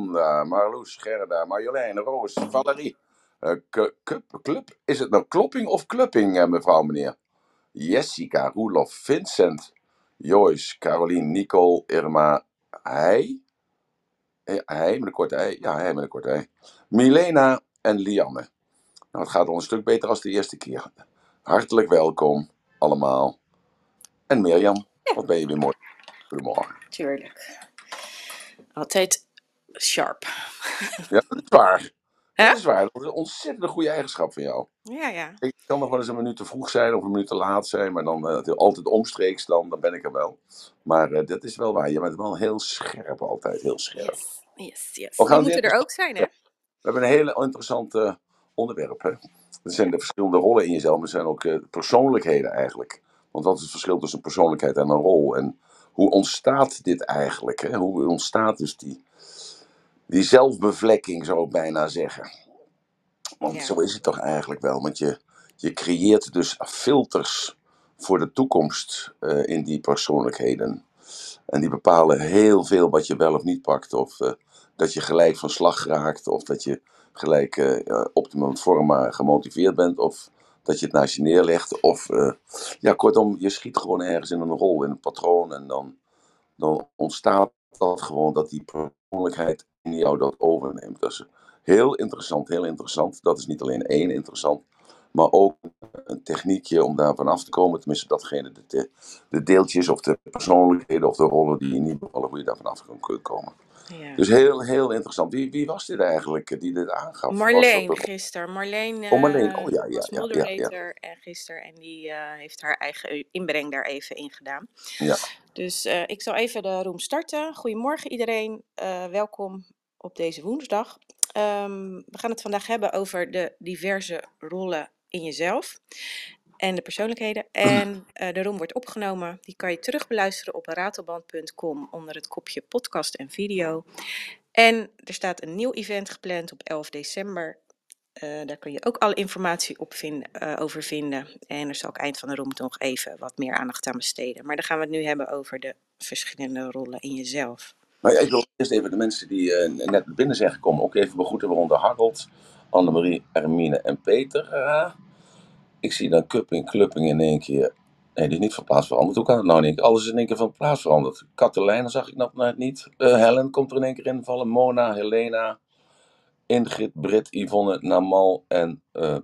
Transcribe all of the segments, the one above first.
Amanda, Marloes, Gerda, Marjolein, Roos, Valerie. Uh, club, club, is het nou klopping of clupping, uh, mevrouw, meneer? Jessica, Roelof, Vincent, Joyce, Caroline, Nicole, Irma, hij. Hij met een korte ei. Ja, hij met een korte ei. Milena en Lianne. Nou, het gaat al een stuk beter als de eerste keer. Hartelijk welkom allemaal. En Mirjam, wat ben je weer mooi. Goedemorgen. Tuurlijk. Altijd sharp. Ja, dat is waar. Dat is waar. Dat is een ontzettend goede eigenschap van jou. Ja, ja. Ik kan nog wel eens een minuut te vroeg zijn of een minuut te laat zijn, maar dan uh, altijd omstreeks dan, dan ben ik er wel. Maar uh, dat is wel waar. Je bent wel heel scherp altijd, heel scherp. Yes, yes. yes. We, we moeten er ook zijn, hè? We hebben een hele interessant onderwerp. Hè? Er zijn de verschillende rollen in jezelf, maar er zijn ook uh, persoonlijkheden eigenlijk. Want wat is het verschil tussen een persoonlijkheid en een rol? En hoe ontstaat dit eigenlijk? Hè? Hoe ontstaat dus die, die zelfbevlekking, zou ik bijna zeggen. Want ja. zo is het toch eigenlijk wel. Want je, je creëert dus filters voor de toekomst uh, in die persoonlijkheden. En die bepalen heel veel wat je wel of niet pakt. Of uh, dat je gelijk van slag raakt. Of dat je gelijk uh, optimum forma gemotiveerd bent. Of dat je het naast je neerlegt. Of ja, kortom, je schiet gewoon ergens in een rol, in een patroon. En dan, dan ontstaat dat gewoon dat die persoonlijkheid jou dat overneemt. Dus heel interessant, heel interessant. Dat is niet alleen één interessant, maar ook een techniekje om daar vanaf te komen. Tenminste, datgene, de, de deeltjes of de persoonlijkheden of de rollen die je niet bevallen, hoe je daar vanaf kunt komen. Ja. Dus heel, heel interessant. Wie, wie was dit eigenlijk die dit aangaf? Marleen gisteren. Marleen, oh, Marleen. Oh, ja, ja, was moderator ja, ja, gisteren en die uh, heeft haar eigen inbreng daar even in gedaan. Ja. Dus ik zal even de room starten. Goedemorgen iedereen. welkom op deze woensdag. Um, we gaan het vandaag hebben over de diverse rollen in jezelf en de persoonlijkheden. En uh, de room wordt opgenomen. Die kan je terugbeluisteren op ratelband.com onder het kopje podcast en video. En er staat een nieuw event gepland op 11 december. Uh, daar kun je ook alle informatie op vinden, uh, over vinden. En er zal ik eind van de room nog even wat meer aandacht aan besteden. Maar dan gaan we het nu hebben over de verschillende rollen in jezelf. Maar ja, ik wil eerst even de mensen die net binnen zijn gekomen ook even begroeten, waaronder Harold, Annemarie, Hermine en Peter. Ik zie dan Cupping, Clupping in één keer. Nee, die is niet van plaats veranderd. Hoe kan het nou in één keer? Alles is in één keer van plaats veranderd. Katelijne zag ik nog net niet. Uh, Helen komt er in één keer in vallen. Mona, Helena, Ingrid, Brit, Yvonne, Namal en uh,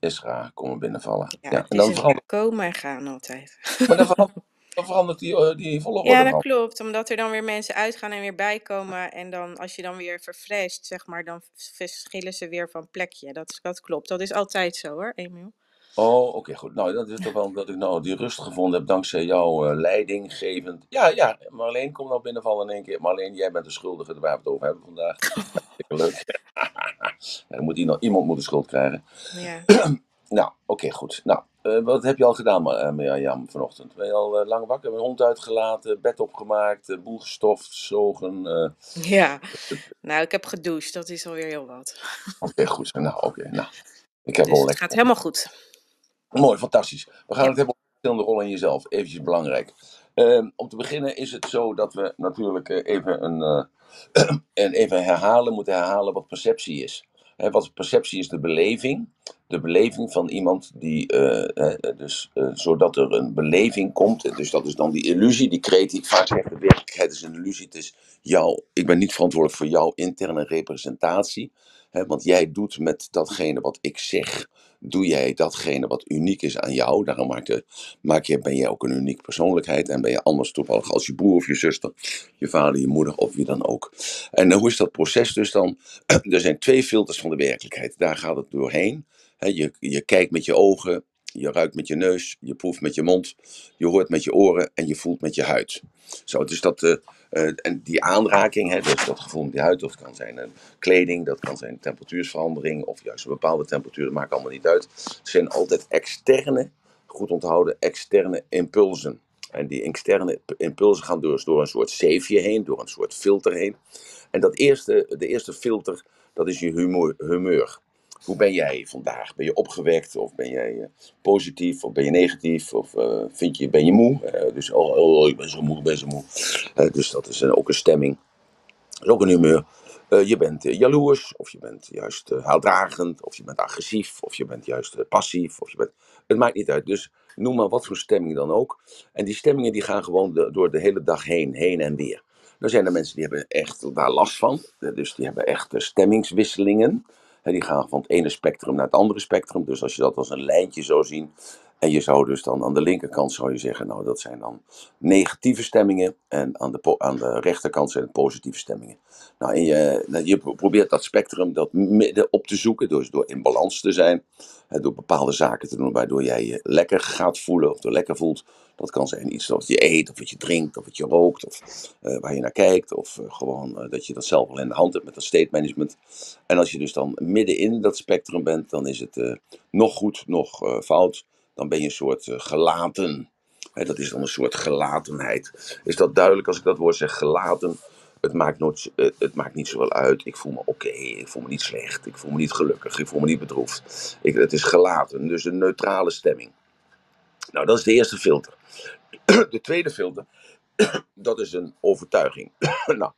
Isra komen binnenvallen. Ja, ja en dan verandert... komen en gaan altijd. Maar dan verandert, dan verandert die, uh, die volgorde Ja, dat klopt. Omdat er dan weer mensen uitgaan en weer bijkomen. En dan als je dan weer verfresht, zeg maar, dan verschillen ze weer van plekje. Dat, dat klopt. Dat is altijd zo hoor, Emiel. Oh, oké, okay, goed. Nou, dat is toch wel dat ik nou die rust gevonden heb dankzij jouw uh, leidinggevend. Ja, ja, Marleen komt nou binnenvallen in één keer. Marleen, jij bent de schuldige waar we het over hebben vandaag. Leuk. ja, dan moet iemand, iemand moet de schuld krijgen. Ja. nou, oké, okay, goed. Nou, uh, wat heb je al gedaan, uh, Mirjam, vanochtend? Ben je al lang wakker? Heb je hond uitgelaten, bed opgemaakt, boel gestoft, zogen? Ja, nou, ik heb gedoucht. Dat is alweer heel wat. Oké, okay, goed. Nou, oké. nou. Ik heb dus het gaat helemaal goed. Mooi, fantastisch. We gaan het hebben over verschillende rollen in jezelf. Eventjes belangrijk. Uh, om te beginnen is het zo dat we natuurlijk uh, even, een, uh, en even herhalen, moeten herhalen wat perceptie is. He, wat perceptie is de beleving. De beleving van iemand die, dus, zodat er een beleving komt. Dus dat is dan die illusie, die kreet die ik vaak zeg, de werkelijkheid is een illusie. Het is jouw, ik ben niet verantwoordelijk voor jouw interne representatie. He, want jij doet met datgene wat ik zeg, doe jij datgene wat uniek is aan jou. Daarom maak je, ben jij ook een unieke persoonlijkheid en ben je anders toevallig als je broer of je zuster, je vader, je moeder of wie dan ook. En hoe is dat proces dus dan? Er zijn twee filters van de werkelijkheid. Daar gaat het doorheen. He, je, je kijkt met je ogen, je ruikt met je neus, je proeft met je mond, je hoort met je oren en je voelt met je huid. Zo, dus dat, uh, uh, en die aanraking, hè, dus dat gevoel met je huid, dat kan zijn uh, kleding, dat kan zijn temperatuursverandering of juist een bepaalde temperatuur, dat maakt allemaal niet uit. Het zijn altijd externe, goed onthouden, externe impulsen. En die externe impulsen gaan dus door een soort zeefje heen, door een soort filter heen. En dat eerste, de eerste filter, dat is je humeur. humeur. Hoe ben jij vandaag? Ben je opgewekt of ben jij uh, positief of ben je negatief? Of uh, vind je, ben je moe? Uh, dus oh, oh, ik ben zo moe, ik ben zo moe. dus dat is ook een stemming. Dat is ook een humeur. Eh, je bent jaloers, of je bent juist haatdragend, of je bent agressief, of je bent juist passief, of je bent... Het maakt niet uit. Dus noem maar wat voor stemming dan ook. En die stemmingen die gaan gewoon door de hele dag heen, heen en weer. Dan zijn er mensen die hebben echt daar last van. Dus die hebben echt stemmingswisselingen. Die gaan van het ene spectrum naar het andere spectrum. Dus als je dat als een lijntje zou zien, en je zou dus dan aan de linkerkant zou je zeggen, nou dat zijn dan negatieve stemmingen. En aan de, aan de rechterkant zijn het positieve stemmingen. Nou, en je, nou, je probeert dat spectrum, dat midden op te zoeken, dus door in balans te zijn. Door bepaalde zaken te doen waardoor jij je lekker gaat voelen of door lekker voelt. Dat kan zijn iets wat je eet, of wat je drinkt, of wat je rookt, of uh, waar je naar kijkt. Of uh, gewoon uh, dat je dat zelf al in de hand hebt met dat state management. En als je dus dan midden in dat spectrum bent, dan is het nog goed, nog fout dan ben je een soort uh, gelaten. dat is dan een soort gelatenheid. Is dat duidelijk als ik dat woord zeg, gelaten? Het maakt, nooit, het, het maakt niet zoveel uit. Ik voel me oké, ik voel me niet slecht, ik voel me niet gelukkig, ik voel me niet bedroefd. Ik, het is gelaten, dus een neutrale stemming. Nou, dat is de eerste filter. De tweede filter, dat is een overtuiging. nou,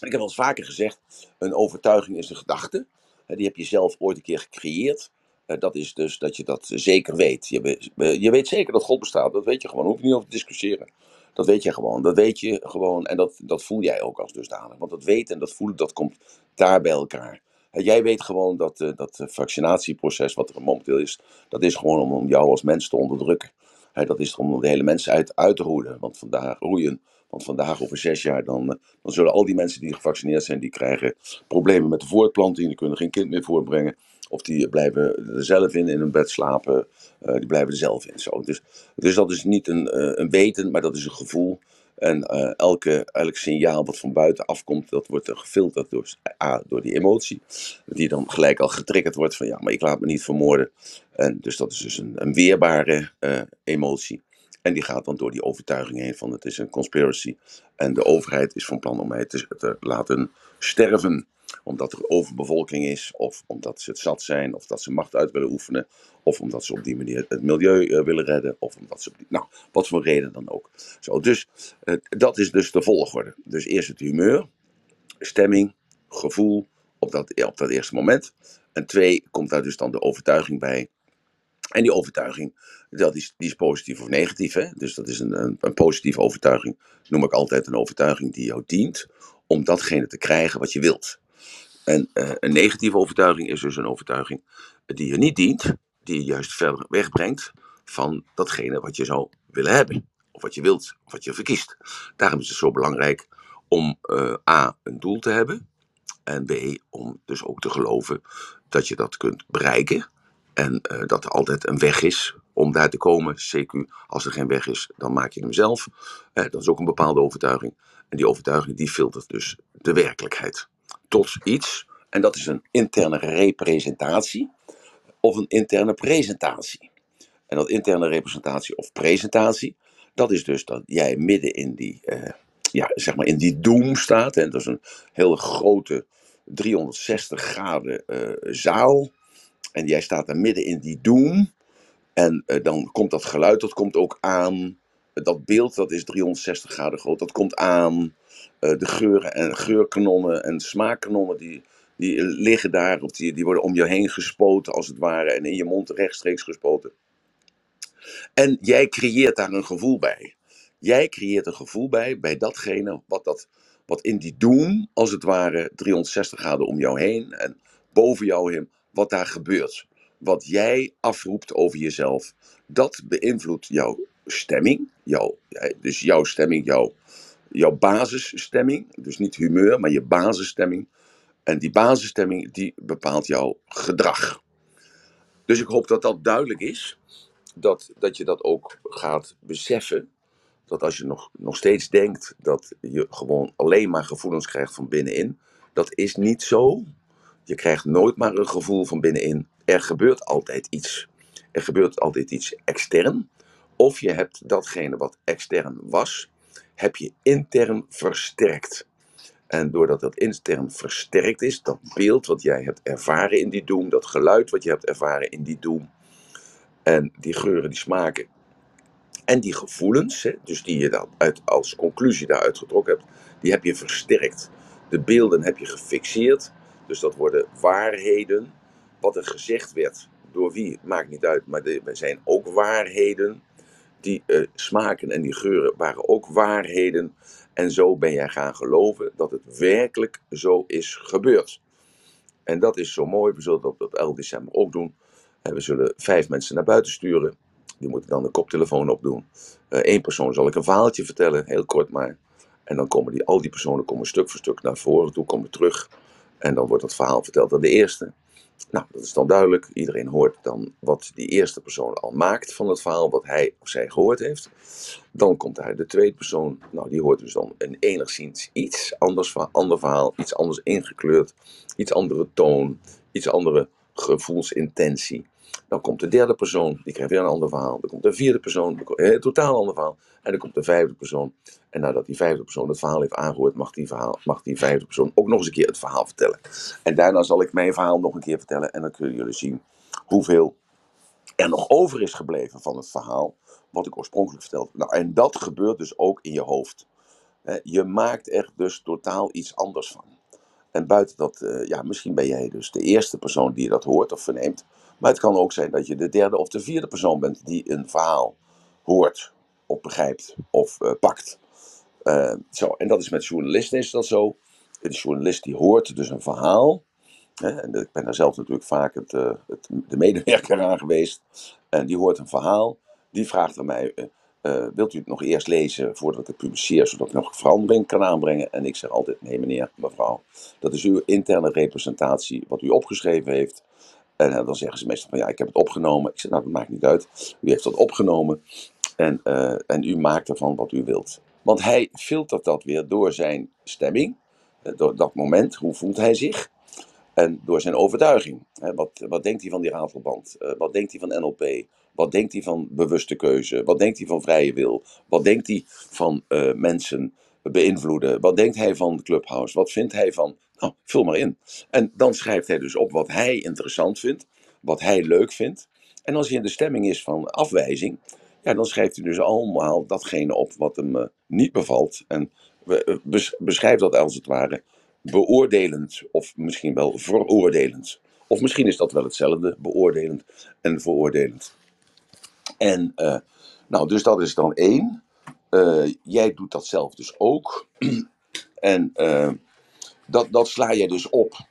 ik heb al vaker gezegd, een overtuiging is een gedachte. Die heb je zelf ooit een keer gecreëerd. Uh, dat is dus dat je dat zeker weet. Je, je, weet zeker dat God bestaat. Dat weet je gewoon. Hoef je niet over te discussiëren. Dat weet je gewoon. Dat weet je gewoon. En dat, dat voel jij ook als dusdanig. Want dat weten en dat voelen, dat komt daar bij elkaar. Jij weet gewoon dat uh, dat vaccinatieproces, wat er momenteel is, dat is gewoon om, om jou als mens te onderdrukken. dat is om de hele mensen uit, uit te roeien. Want vandaag roeien. Want vandaag over zes jaar, dan, dan zullen al die mensen die gevaccineerd zijn, die krijgen problemen met de voortplanting. Die kunnen geen kind meer voortbrengen. Of die blijven er zelf in, in hun bed slapen. Uh, die blijven er zelf in. Zo. Dus, dus dat is niet een, uh, een weten, maar dat is een gevoel. En uh, elke, elk signaal wat van buiten afkomt, dat wordt gefilterd door, A, door die emotie. Die dan gelijk al getriggerd wordt van ja, maar ik laat me niet vermoorden. En dus dat is dus een, een weerbare emotie. En die gaat dan door die overtuiging heen van het is een conspiracy. En de overheid is van plan om mij te, te laten sterven omdat er overbevolking is, of omdat ze het zat zijn, of dat ze macht uit willen oefenen, of omdat ze op die manier het milieu uh, willen redden, of omdat ze, nou, wat voor reden dan ook. Zo, dus uh, dat is dus de volgorde. Dus eerst het humeur, stemming, gevoel op dat, op dat eerste moment. En twee, komt daar dus dan de overtuiging bij. En die overtuiging, dat is, die is positief of negatief. Hè? Dus dat is een, een positieve overtuiging. Noem ik altijd een overtuiging die jou dient om datgene te krijgen wat je wilt. En uh, een negatieve overtuiging is dus een overtuiging die je niet dient, die je juist verder wegbrengt van datgene wat je zou willen hebben. Of wat je wilt, of wat je verkiest. Daarom is het zo belangrijk om uh, A, een doel te hebben. En B, om dus ook te geloven dat je dat kunt bereiken. En uh, dat er altijd een weg is om daar te komen. CQ, als er geen weg is, dan maak je hem zelf. dat is ook een bepaalde overtuiging. En die overtuiging die filtert dus de werkelijkheid tot iets. En dat is een interne representatie of een interne presentatie. En dat interne representatie of presentatie, dat is dus dat jij midden in die, uh, ja, zeg maar in die doom staat. En dat is een hele grote 360 graden uh, zaal. En jij staat daar midden in die doom. En uh, dan komt dat geluid, dat komt ook aan. Dat beeld, dat is 360 graden groot, dat komt aan. Uh, de geuren en geurkanonnen en smaakkanonnen die, die liggen daar, of die, die worden om je heen gespoten als het ware en in je mond rechtstreeks gespoten. En jij creëert daar een gevoel bij. Jij creëert een gevoel bij, bij datgene wat, dat, wat in die doen, als het ware, 360 graden om jou heen en boven jou heen, wat daar gebeurt. Wat jij afroept over jezelf, dat beïnvloedt jouw stemming. Jouw, dus jouw stemming, jouw, jouw basisstemming. Dus niet humeur, maar je basisstemming. En die basisstemming die bepaalt jouw gedrag. Dus ik hoop dat dat duidelijk is. Dat, dat je dat ook gaat beseffen. Dat als je nog, nog steeds denkt dat je gewoon alleen maar gevoelens krijgt van binnenin. Dat is niet zo. Je krijgt nooit maar een gevoel van binnenin. Er gebeurt altijd iets. Er gebeurt altijd iets extern. Of je hebt datgene wat extern was, heb je intern versterkt. En doordat dat intern versterkt is, dat beeld wat jij hebt ervaren in die doem, dat geluid wat je hebt ervaren in die doem, en die geuren, die smaken, en die gevoelens, hè, dus die je dan uit, als conclusie daaruit getrokken hebt, die heb je versterkt. De beelden heb je gefixeerd. Dus dat worden waarheden. Wat er gezegd werd, door wie, maakt niet uit. Maar er zijn ook waarheden. Die uh, smaken en die geuren waren ook waarheden. En zo ben jij gaan geloven dat het werkelijk zo is gebeurd. En dat is zo mooi. We zullen dat op 11 december ook doen. En we zullen vijf mensen naar buiten sturen. Die moeten dan de koptelefoon opdoen. Eén eh, persoon zal ik een verhaaltje vertellen, heel kort maar. En dan komen die, al die personen komen stuk voor stuk naar voren toe, komen terug. En dan wordt dat verhaal verteld aan de eerste. Nou, dat is dan duidelijk. Iedereen hoort dan wat die eerste persoon al maakt van het verhaal, wat hij of zij gehoord heeft. Dan komt hij de tweede persoon. Nou, die hoort dus dan een enigszins iets anders ander verhaal, iets anders ingekleurd, iets andere toon, iets andere gevoelsintentie. Dan komt de derde persoon, die krijgt weer een ander verhaal. Dan komt de vierde persoon, een totaal ander verhaal. En dan komt de vijfde persoon. En nadat die vijfde persoon het verhaal heeft aangehoord, mag die, verhaal, mag die vijfde persoon ook nog eens een keer het verhaal vertellen. En daarna zal ik mijn verhaal nog een keer vertellen. En dan kunnen jullie zien hoeveel er nog over is gebleven van het verhaal. Wat ik oorspronkelijk vertelde. Nou, en dat gebeurt dus ook in je hoofd. Je maakt er dus totaal iets anders van. En buiten dat, eh, ja, misschien ben jij dus de eerste persoon die dat hoort of verneemt. Maar het kan ook zijn dat je de derde of de vierde persoon bent die een verhaal hoort, of begrijpt, of uh, pakt. Uh, zo, en dat is met journalisten is dat zo. De journalist die hoort dus een verhaal. Hè, en ik ben daar zelf natuurlijk vaak het, het, de medewerker aan geweest. En die hoort een verhaal. Die vraagt aan mij, wilt u het nog eerst lezen voordat ik het publiceer, zodat ik nog verandering kan aanbrengen? En ik zeg altijd, nee meneer, mevrouw, dat is uw interne representatie, wat u opgeschreven heeft. En uh, dan zeggen ze meestal van, ja, ik heb het opgenomen. Ik zeg, nou, dat maakt niet uit. U heeft dat opgenomen en, uh, en u maakt ervan wat u wilt. Want hij filtert dat weer door zijn stemming, door dat moment, hoe voelt hij zich? En door zijn overtuiging. Wat, wat denkt hij van die ratelband? Wat denkt hij van NLP? Wat denkt hij van bewuste keuze? Wat denkt hij van vrije wil? Wat denkt hij van mensen beïnvloeden? Wat denkt hij van Clubhouse? Wat vindt hij van. Nou, vul maar in. En dan schrijft hij dus op wat hij interessant vindt, wat hij leuk vindt. En als hij in de stemming is van afwijzing, ja, dan schrijft hij dus allemaal datgene op wat hem uh, niet bevalt. En uh, beschrijft dat als het ware beoordelend of misschien wel veroordelend. Of misschien is dat wel hetzelfde, beoordelend en veroordelend. En uh, nou, dus dat is dan één. Jij doet dat zelf dus ook. en dat, dat sla jij dus op.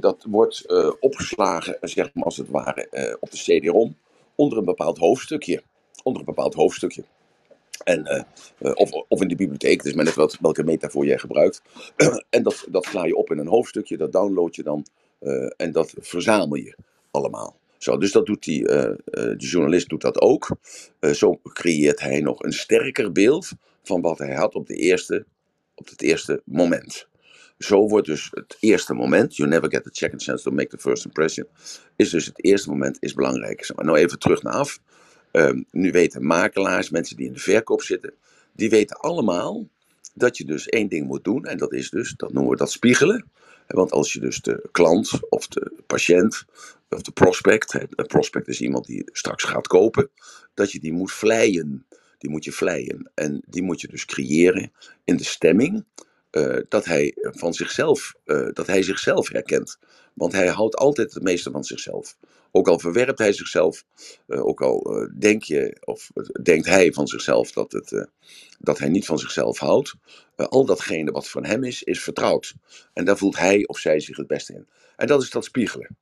dat wordt opgeslagen, zeg maar als het ware, op de CD-ROM onder een bepaald hoofdstukje. Onder een bepaald hoofdstukje. En, of, of in de bibliotheek, dus maar wat, welke metafoor jij gebruikt. en dat, dat sla je op in een hoofdstukje, dat download je dan en dat verzamel je allemaal. Zo, dus dat doet die, de journalist doet dat ook. Zo creëert hij nog een sterker beeld van wat hij had op, de eerste, op het eerste moment. Zo wordt dus het eerste moment, you never get the second chance to make the first impression, is dus het eerste moment is belangrijk. Zo, nou even terug naar af. Um, nu weten makelaars, mensen die in de verkoop zitten, die weten allemaal dat je dus één ding moet doen. En dat is dus, dat noemen we dat spiegelen. Want als je dus de klant of de patiënt of de prospect, een prospect is iemand die straks gaat kopen, dat je die moet vleien. Die moet je vleien. En die moet je dus creëren in de stemming uh, dat hij van zichzelf, uh, dat hij zichzelf herkent. Want hij houdt altijd het meeste van zichzelf. Ook al verwerpt hij zichzelf, uh, ook al denk je, of denkt hij van zichzelf dat, het, dat hij niet van zichzelf houdt, al datgene wat van hem is, is vertrouwd. En daar voelt hij of zij zich het beste in. En dat is dat spiegelen.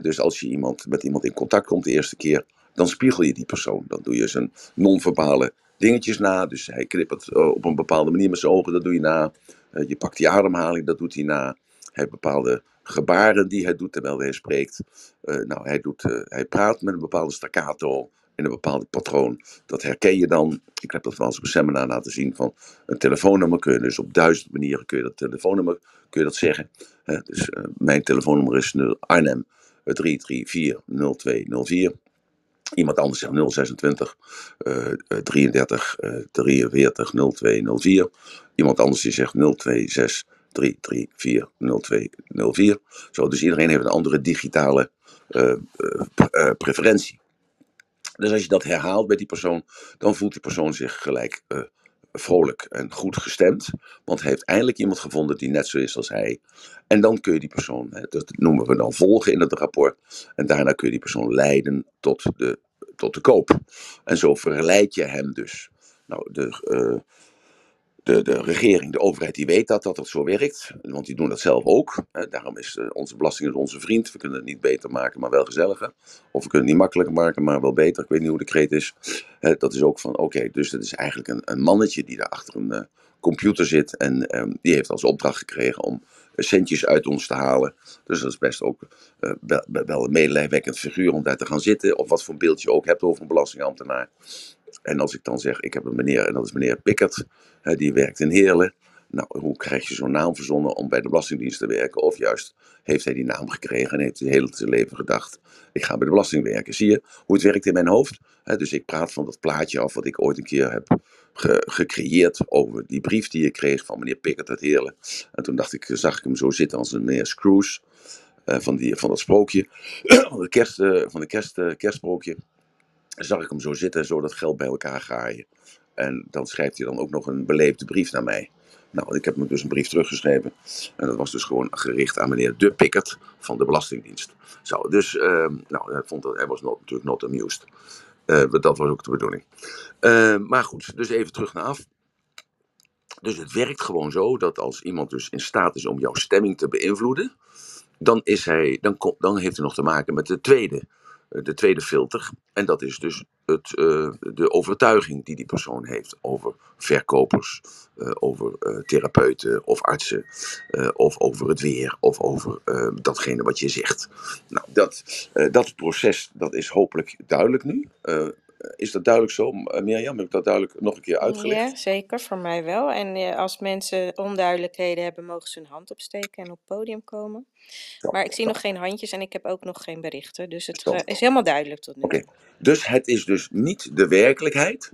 Dus als je iemand, met iemand in contact komt de eerste keer, dan spiegel je die persoon. Dan doe je zijn non-verbale dingetjes na. Dus hij knippert op een bepaalde manier met zijn ogen, dat doe je na. Uh, je pakt die ademhaling, dat doet hij na. Hij heeft bepaalde gebaren die hij doet terwijl hij spreekt. Uh, nou, hij, doet, uh, hij praat met een bepaalde staccato in een bepaald patroon. Dat herken je dan. Ik heb dat wel eens op een seminar laten zien van een telefoonnummer. Kun je dus op duizend manieren kun je dat telefoonnummer kun je dat zeggen. Dus mijn telefoonnummer is 0 Arnhem 334 0204. Iemand anders zegt 026 uh, 33 uh, 43 0204. Iemand anders die zegt 026 334 0204. Zo, dus iedereen heeft een andere digitale uh, uh, preferentie. Dus als je dat herhaalt bij die persoon, dan voelt die persoon zich gelijk vrolijk en goed gestemd. Want hij heeft eindelijk iemand gevonden die net zo is als hij. En dan kun je die persoon, dat noemen we dan volgen in het rapport. En daarna kun je die persoon leiden tot de, tot de koop. En zo verleid je hem dus. Nou, de, uh, de, de regering, de overheid, die weet dat, dat dat zo werkt. Want die doen dat zelf ook. Daarom is eh, onze belasting is onze vriend. We kunnen het niet beter maken, maar wel gezelliger. Of we kunnen het niet makkelijker maken, maar wel beter. Ik weet niet hoe de kreet is. Dat is ook van, oké, dus dat is eigenlijk een, een mannetje die daar achter een uh, computer zit. En um, die heeft als opdracht gekregen om centjes uit ons te halen. Dus dat is best ook wel, wel een medelijwekkend figuur om daar te gaan zitten. Of wat voor beeld je ook hebt over een belastingambtenaar. En als ik dan zeg, ik heb een meneer, en dat is meneer Pickert, die werkt in Heerlen. Nou, hoe krijg je zo'n naam verzonnen om bij de Belastingdienst te werken? Of juist heeft hij die naam gekregen en heeft hij heel zijn leven gedacht: ik ga bij de belasting werken. Zie je hoe het werkt in mijn hoofd? dus ik praat van dat plaatje af wat ik ooit een keer heb ge gecreëerd over die brief die ik kreeg van meneer Pickert uit Heerlen. En toen dacht ik, zag ik hem zo zitten als een meneer Scrooge uh, van, die, van dat sprookje, van, de kerst, uh, van de kerst, uh, kerstsprookje zag ik hem zo zitten, zo dat geld bij elkaar graaien. En dan schrijft hij dan ook nog een beleefde brief naar mij. Nou, ik heb hem dus een brief teruggeschreven. En dat was dus gewoon gericht aan meneer De Pickert van de Belastingdienst. Zo, dus, uh, nou, hij, vond dat, hij was not, natuurlijk not amused. Uh, dat was ook de bedoeling. Uh, maar goed, dus even terug naar af. Dus het werkt gewoon zo dat als iemand dus in staat is om jouw stemming te beïnvloeden, dan, is hij, dan, dan heeft hij nog te maken met de tweede eh, de tweede filter. En dat is dus het, uh, de overtuiging die die persoon heeft over verkopers, uh, over therapeuten of artsen, of over het weer, of over datgene wat je zegt. Nou, dat, dat proces dat is hopelijk duidelijk nu. Is dat duidelijk zo, Mirjam? Heb ik dat duidelijk nog een keer uitgelegd? Ja, zeker, voor mij wel. En als mensen onduidelijkheden hebben, mogen ze hun hand opsteken en op het podium komen. Maar ik zie nog geen handjes en ik heb ook nog geen berichten. Dus het eh, is helemaal duidelijk tot nu Oké, toe. dus het is dus niet de werkelijkheid.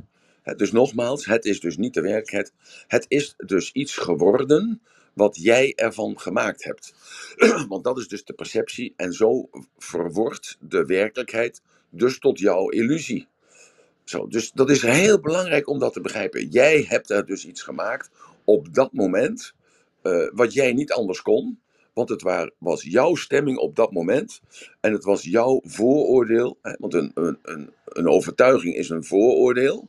Dus nogmaals, het is dus niet de werkelijkheid. Het is dus iets geworden wat jij ervan gemaakt hebt. Want dat is dus de perceptie en zo verwordt de werkelijkheid dus tot jouw illusie. Zo, dus dat is heel belangrijk om dat te begrijpen. Jij hebt er dus iets gemaakt op dat moment, eh, wat jij niet anders kon. Want het waar, was jouw stemming op dat moment. En het was jouw vooroordeel. Hè, want een, een, een, een overtuiging is een vooroordeel.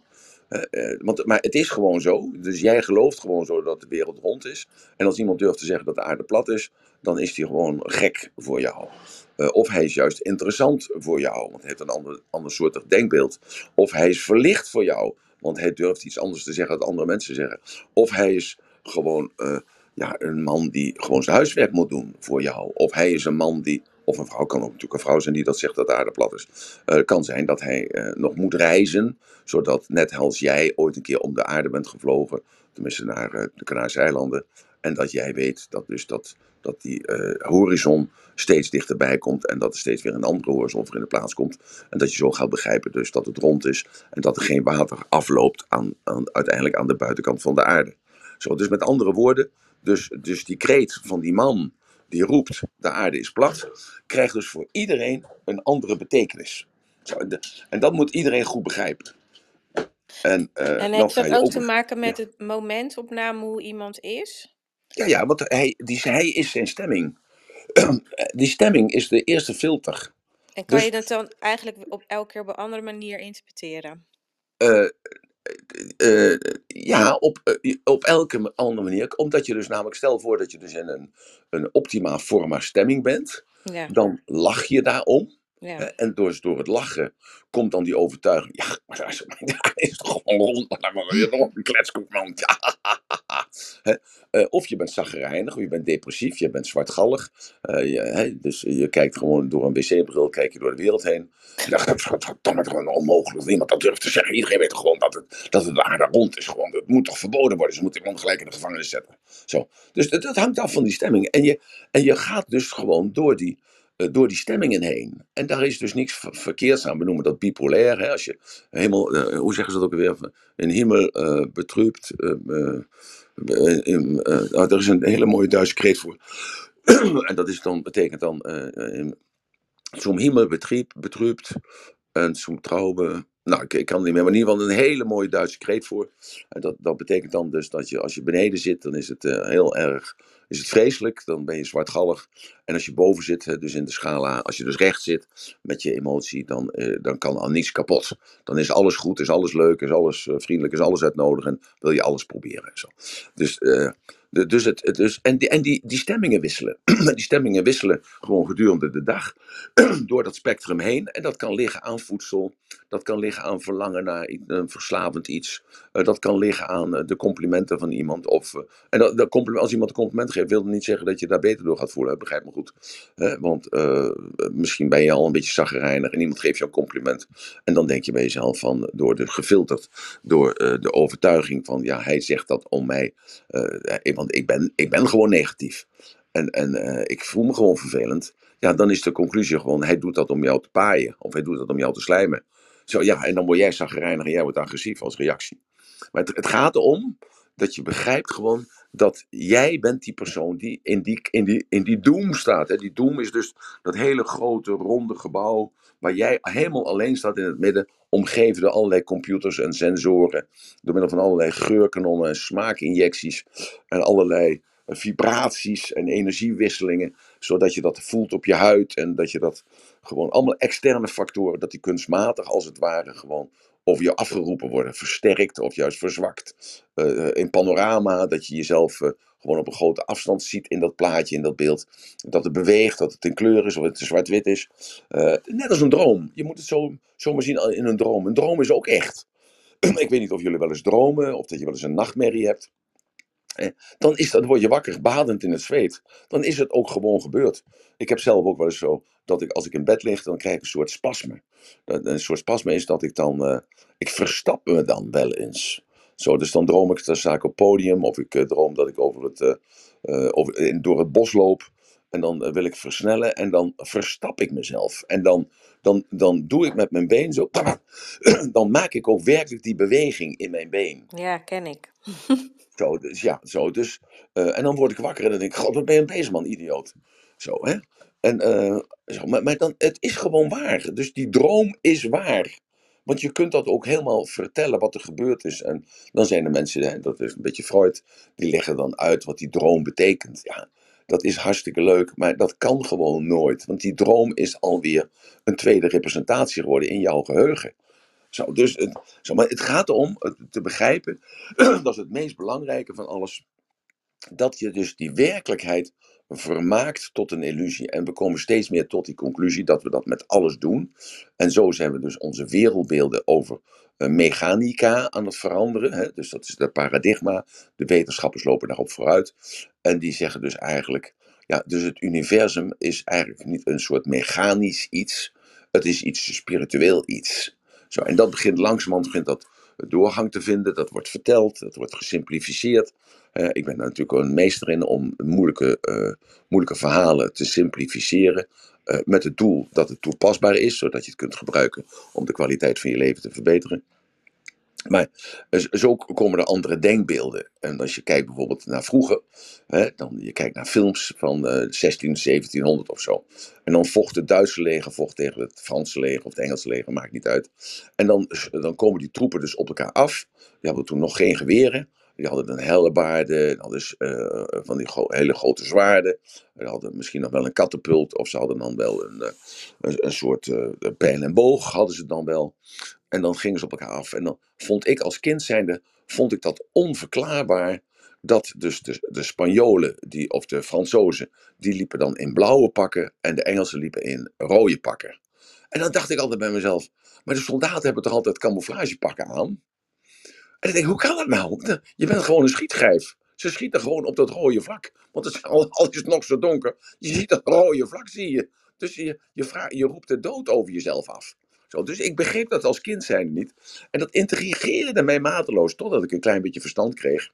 Eh, eh, want, maar het is gewoon zo. Dus jij gelooft gewoon zo dat de wereld rond is. En als iemand durft te zeggen dat de aarde plat is, dan is hij gewoon gek voor jou. Eh, of hij is juist interessant voor jou, want hij heeft een ander, ander soort denkbeeld. Of hij is verlicht voor jou, want hij durft iets anders te zeggen dan andere mensen zeggen. Of hij is gewoon ja, een man die gewoon zijn huiswerk moet doen voor jou. Of hij is een man die, of een vrouw kan ook natuurlijk een vrouw zijn die dat zegt dat de aarde plat is. Eh, kan zijn dat hij eh, nog moet reizen, zodat net als jij ooit een keer om de aarde bent gevlogen, tenminste naar eh, de Canarische eilanden, en dat jij weet dat dus dat, dat die horizon steeds dichterbij komt en dat er steeds weer een andere horizon voor in de plaats komt. En dat je zo gaat begrijpen dus dat het rond is en dat er geen water afloopt aan, aan, uiteindelijk aan de buitenkant van de aarde. Zo, dus met andere woorden, dus, dus die kreet van die man die roept de aarde is plat, krijgt dus voor iedereen een andere betekenis. Zo, en, de- en dat moet iedereen goed begrijpen. En, eh, En heeft dat ook te maken met ja. het momentopname hoe iemand is? Ja, ja, want hij, die, hij is zijn stemming. Die stemming is de eerste filter. En kan Dus- je dat dan eigenlijk op elke keer op een andere manier interpreteren? Eh, eh, ja, op, eh, op elke andere manier. Omdat je dus namelijk, stel voor dat je dus in een, een optima forma stemming bent. Ja, Dan lach je daarom. En dus door het lachen komt dan die overtuiging. Ja, maar dat is, toch gewoon rond. Maar dan weer nog een kletskoek, man. Ja, eh, Of je bent zagrijnig, of je bent depressief, je bent zwartgallig. Eh, je, dus je kijkt gewoon door een wc-bril, kijk je door de wereld heen. Dat is godverdomme gewoon onmogelijk dat iemand dat durft te zeggen. Iedereen weet gewoon dat het, dat het de aarde rond is. Gewoon. Dat moet toch verboden worden. Ze moeten iemand gelijk in de gevangenis zetten. Zo. Dus dat, dat hangt af van die stemming. En je, en je gaat dus gewoon door die, door die stemmingen heen. En daar is dus niks ver- verkeerds aan. We noemen dat bipolair. Hè? Als je helemaal, eh, hoe zeggen ze dat ook weer? Een hemel eh eh, eh, eh, eh, nou, er is een hele mooie Duitse kreet voor. en dat is dan, betekent dan. eh, eh, zum Himmel betrieb, en zum Traube nou, ik, ik kan het niet meer, maar in ieder geval een hele mooie Duitse kreet voor. En dat, dat betekent dan dus dat je als je beneden zit, dan is het uh, heel erg is het vreselijk. Dan ben je zwartgallig. En als je boven zit, dus in de scala, als je dus recht zit met je emotie, dan, uh, dan kan al niets kapot. Dan is alles goed, is alles leuk, is alles uh, vriendelijk, is alles uitnodigen. Wil je alles proberen. Zo. Dus dus het, het, dus, en die, en die, die stemmingen wisselen. die stemmingen wisselen gewoon gedurende de dag door dat spectrum heen. En dat kan liggen aan voedsel, dat kan liggen aan verlangen naar een verslavend iets. Uh, dat kan liggen aan uh, de complimenten van iemand. Of, uh, en dat, compliment, als iemand een compliment geeft, wil dat niet zeggen dat je daar beter door gaat voelen. Begrijp me goed. want misschien ben je al een beetje zaggerijnig en iemand geeft je een compliment. En dan denk je bij jezelf van, door de gefilterd, door de overtuiging van, ja, hij zegt dat om mij. Want ik ben, ik ben gewoon negatief. En, en ik voel me gewoon vervelend. Ja, dan is de conclusie gewoon, hij doet dat om jou te paaien. Of hij doet dat om jou te slijmen. Zo, ja, en dan word jij zagrijnig en jij wordt agressief als reactie. Maar het, het gaat erom dat je begrijpt gewoon dat jij bent die persoon die in die, in die, in die doom staat. Hè. Die doom is dus dat hele grote ronde gebouw waar jij helemaal alleen staat in het midden, omgeven door allerlei computers en sensoren, door middel van allerlei geurkanonnen en smaakinjecties en allerlei vibraties en energiewisselingen, zodat je dat voelt op je huid en dat je dat gewoon allemaal externe factoren, dat die kunstmatig als het ware gewoon over je afgeroepen worden, versterkt of juist verzwakt. Uh, in panorama, dat je jezelf gewoon op een grote afstand ziet in dat plaatje, in dat beeld. Dat het beweegt, dat het in kleur is of het zwart-wit is. Uh, net als een droom. Je moet het zo, zo maar zien in een droom. Een droom is ook echt. Ik weet niet of jullie wel eens dromen of dat je wel eens een nachtmerrie hebt. Dan, is dat, word je wakker, badend in het zweet. Dan is het ook gewoon gebeurd. Ik heb zelf ook wel eens zo dat ik als ik in bed lig, dan krijg ik een soort spasme. Een soort spasme is dat ik dan, uh, ik verstap me dan wel eens. Zo, dus dan droom ik, dan sta ik op podium, of ik uh, droom dat ik over het, uh, over, in, door het bos loop. En dan wil ik versnellen en dan verstap ik mezelf. En dan, dan, dan doe ik met mijn been zo. Dan maak ik ook werkelijk die beweging in mijn been. Ja, ken ik. Zo, dus ja, zo. Dus, uh, en dan word ik wakker en dan denk ik, god, wat ben je bezig man, idioot. Zo, hè. En, uh, zo, maar, maar dan, het is gewoon waar. Dus die droom is waar. Want je kunt dat ook helemaal vertellen wat er gebeurd is. En dan zijn er mensen, dat is een beetje Freud, die leggen dan uit wat die droom betekent. Ja, dat is hartstikke leuk, maar dat kan gewoon nooit. Want die droom is alweer een tweede representatie geworden in jouw geheugen. Zo, dus het, zo, maar het gaat erom te begrijpen, dat is het meest belangrijke van alles, dat je dus die werkelijkheid vermaakt tot een illusie. En we komen steeds meer tot die conclusie dat we dat met alles doen. En zo zijn we dus onze wereldbeelden over uh, mechanica aan het veranderen. Hè? Dus dat is het paradigma. De wetenschappers lopen daarop vooruit. En die zeggen dus eigenlijk, ja, dus het universum is eigenlijk niet een soort mechanisch iets. Het is iets spiritueel iets. Zo, en dat begint langzamerhand begint dat doorgang te vinden. Dat wordt verteld, dat wordt gesimplificeerd. Uh, ik ben natuurlijk een meester in om moeilijke, uh, moeilijke verhalen te simplificeren. Uh, met het doel dat het toepasbaar is, zodat je het kunt gebruiken om de kwaliteit van je leven te verbeteren. Maar zo komen er andere denkbeelden. En als je kijkt bijvoorbeeld naar vroeger, hè, dan je kijkt naar films van uh, 16, 1700 of zo. En dan vocht het Duitse leger vocht tegen het Franse leger of het Engelse leger, maakt niet uit. En dan, dan komen die troepen dus op elkaar af. Die hadden toen nog geen geweren. Die hadden een hellebaarden, hadden uh, van die hele grote zwaarden. Die hadden misschien nog wel een katapult, of ze hadden dan wel een, uh, een, een, soort uh, pijl en boog, hadden ze dan wel. En dan gingen ze op elkaar af. En dan vond ik als kind zijnde, vond ik dat onverklaarbaar. Dat dus de, Spanjolen, die, of de Fransozen, die liepen dan in blauwe pakken. En de Engelsen liepen in rode pakken. En dan dacht ik altijd bij mezelf, maar de soldaten hebben toch altijd camouflagepakken aan? En ik denk, hoe kan dat nou? Je bent gewoon een schietgrijf. Ze schieten gewoon op dat rode vlak. Want het al, al is het nog zo donker, je ziet dat rode vlak, zie je. Dus je, je, je roept de dood over jezelf af. Dus ik begreep dat als kind zijn niet. En dat intrigeerde mij mateloos, totdat ik een klein beetje verstand kreeg.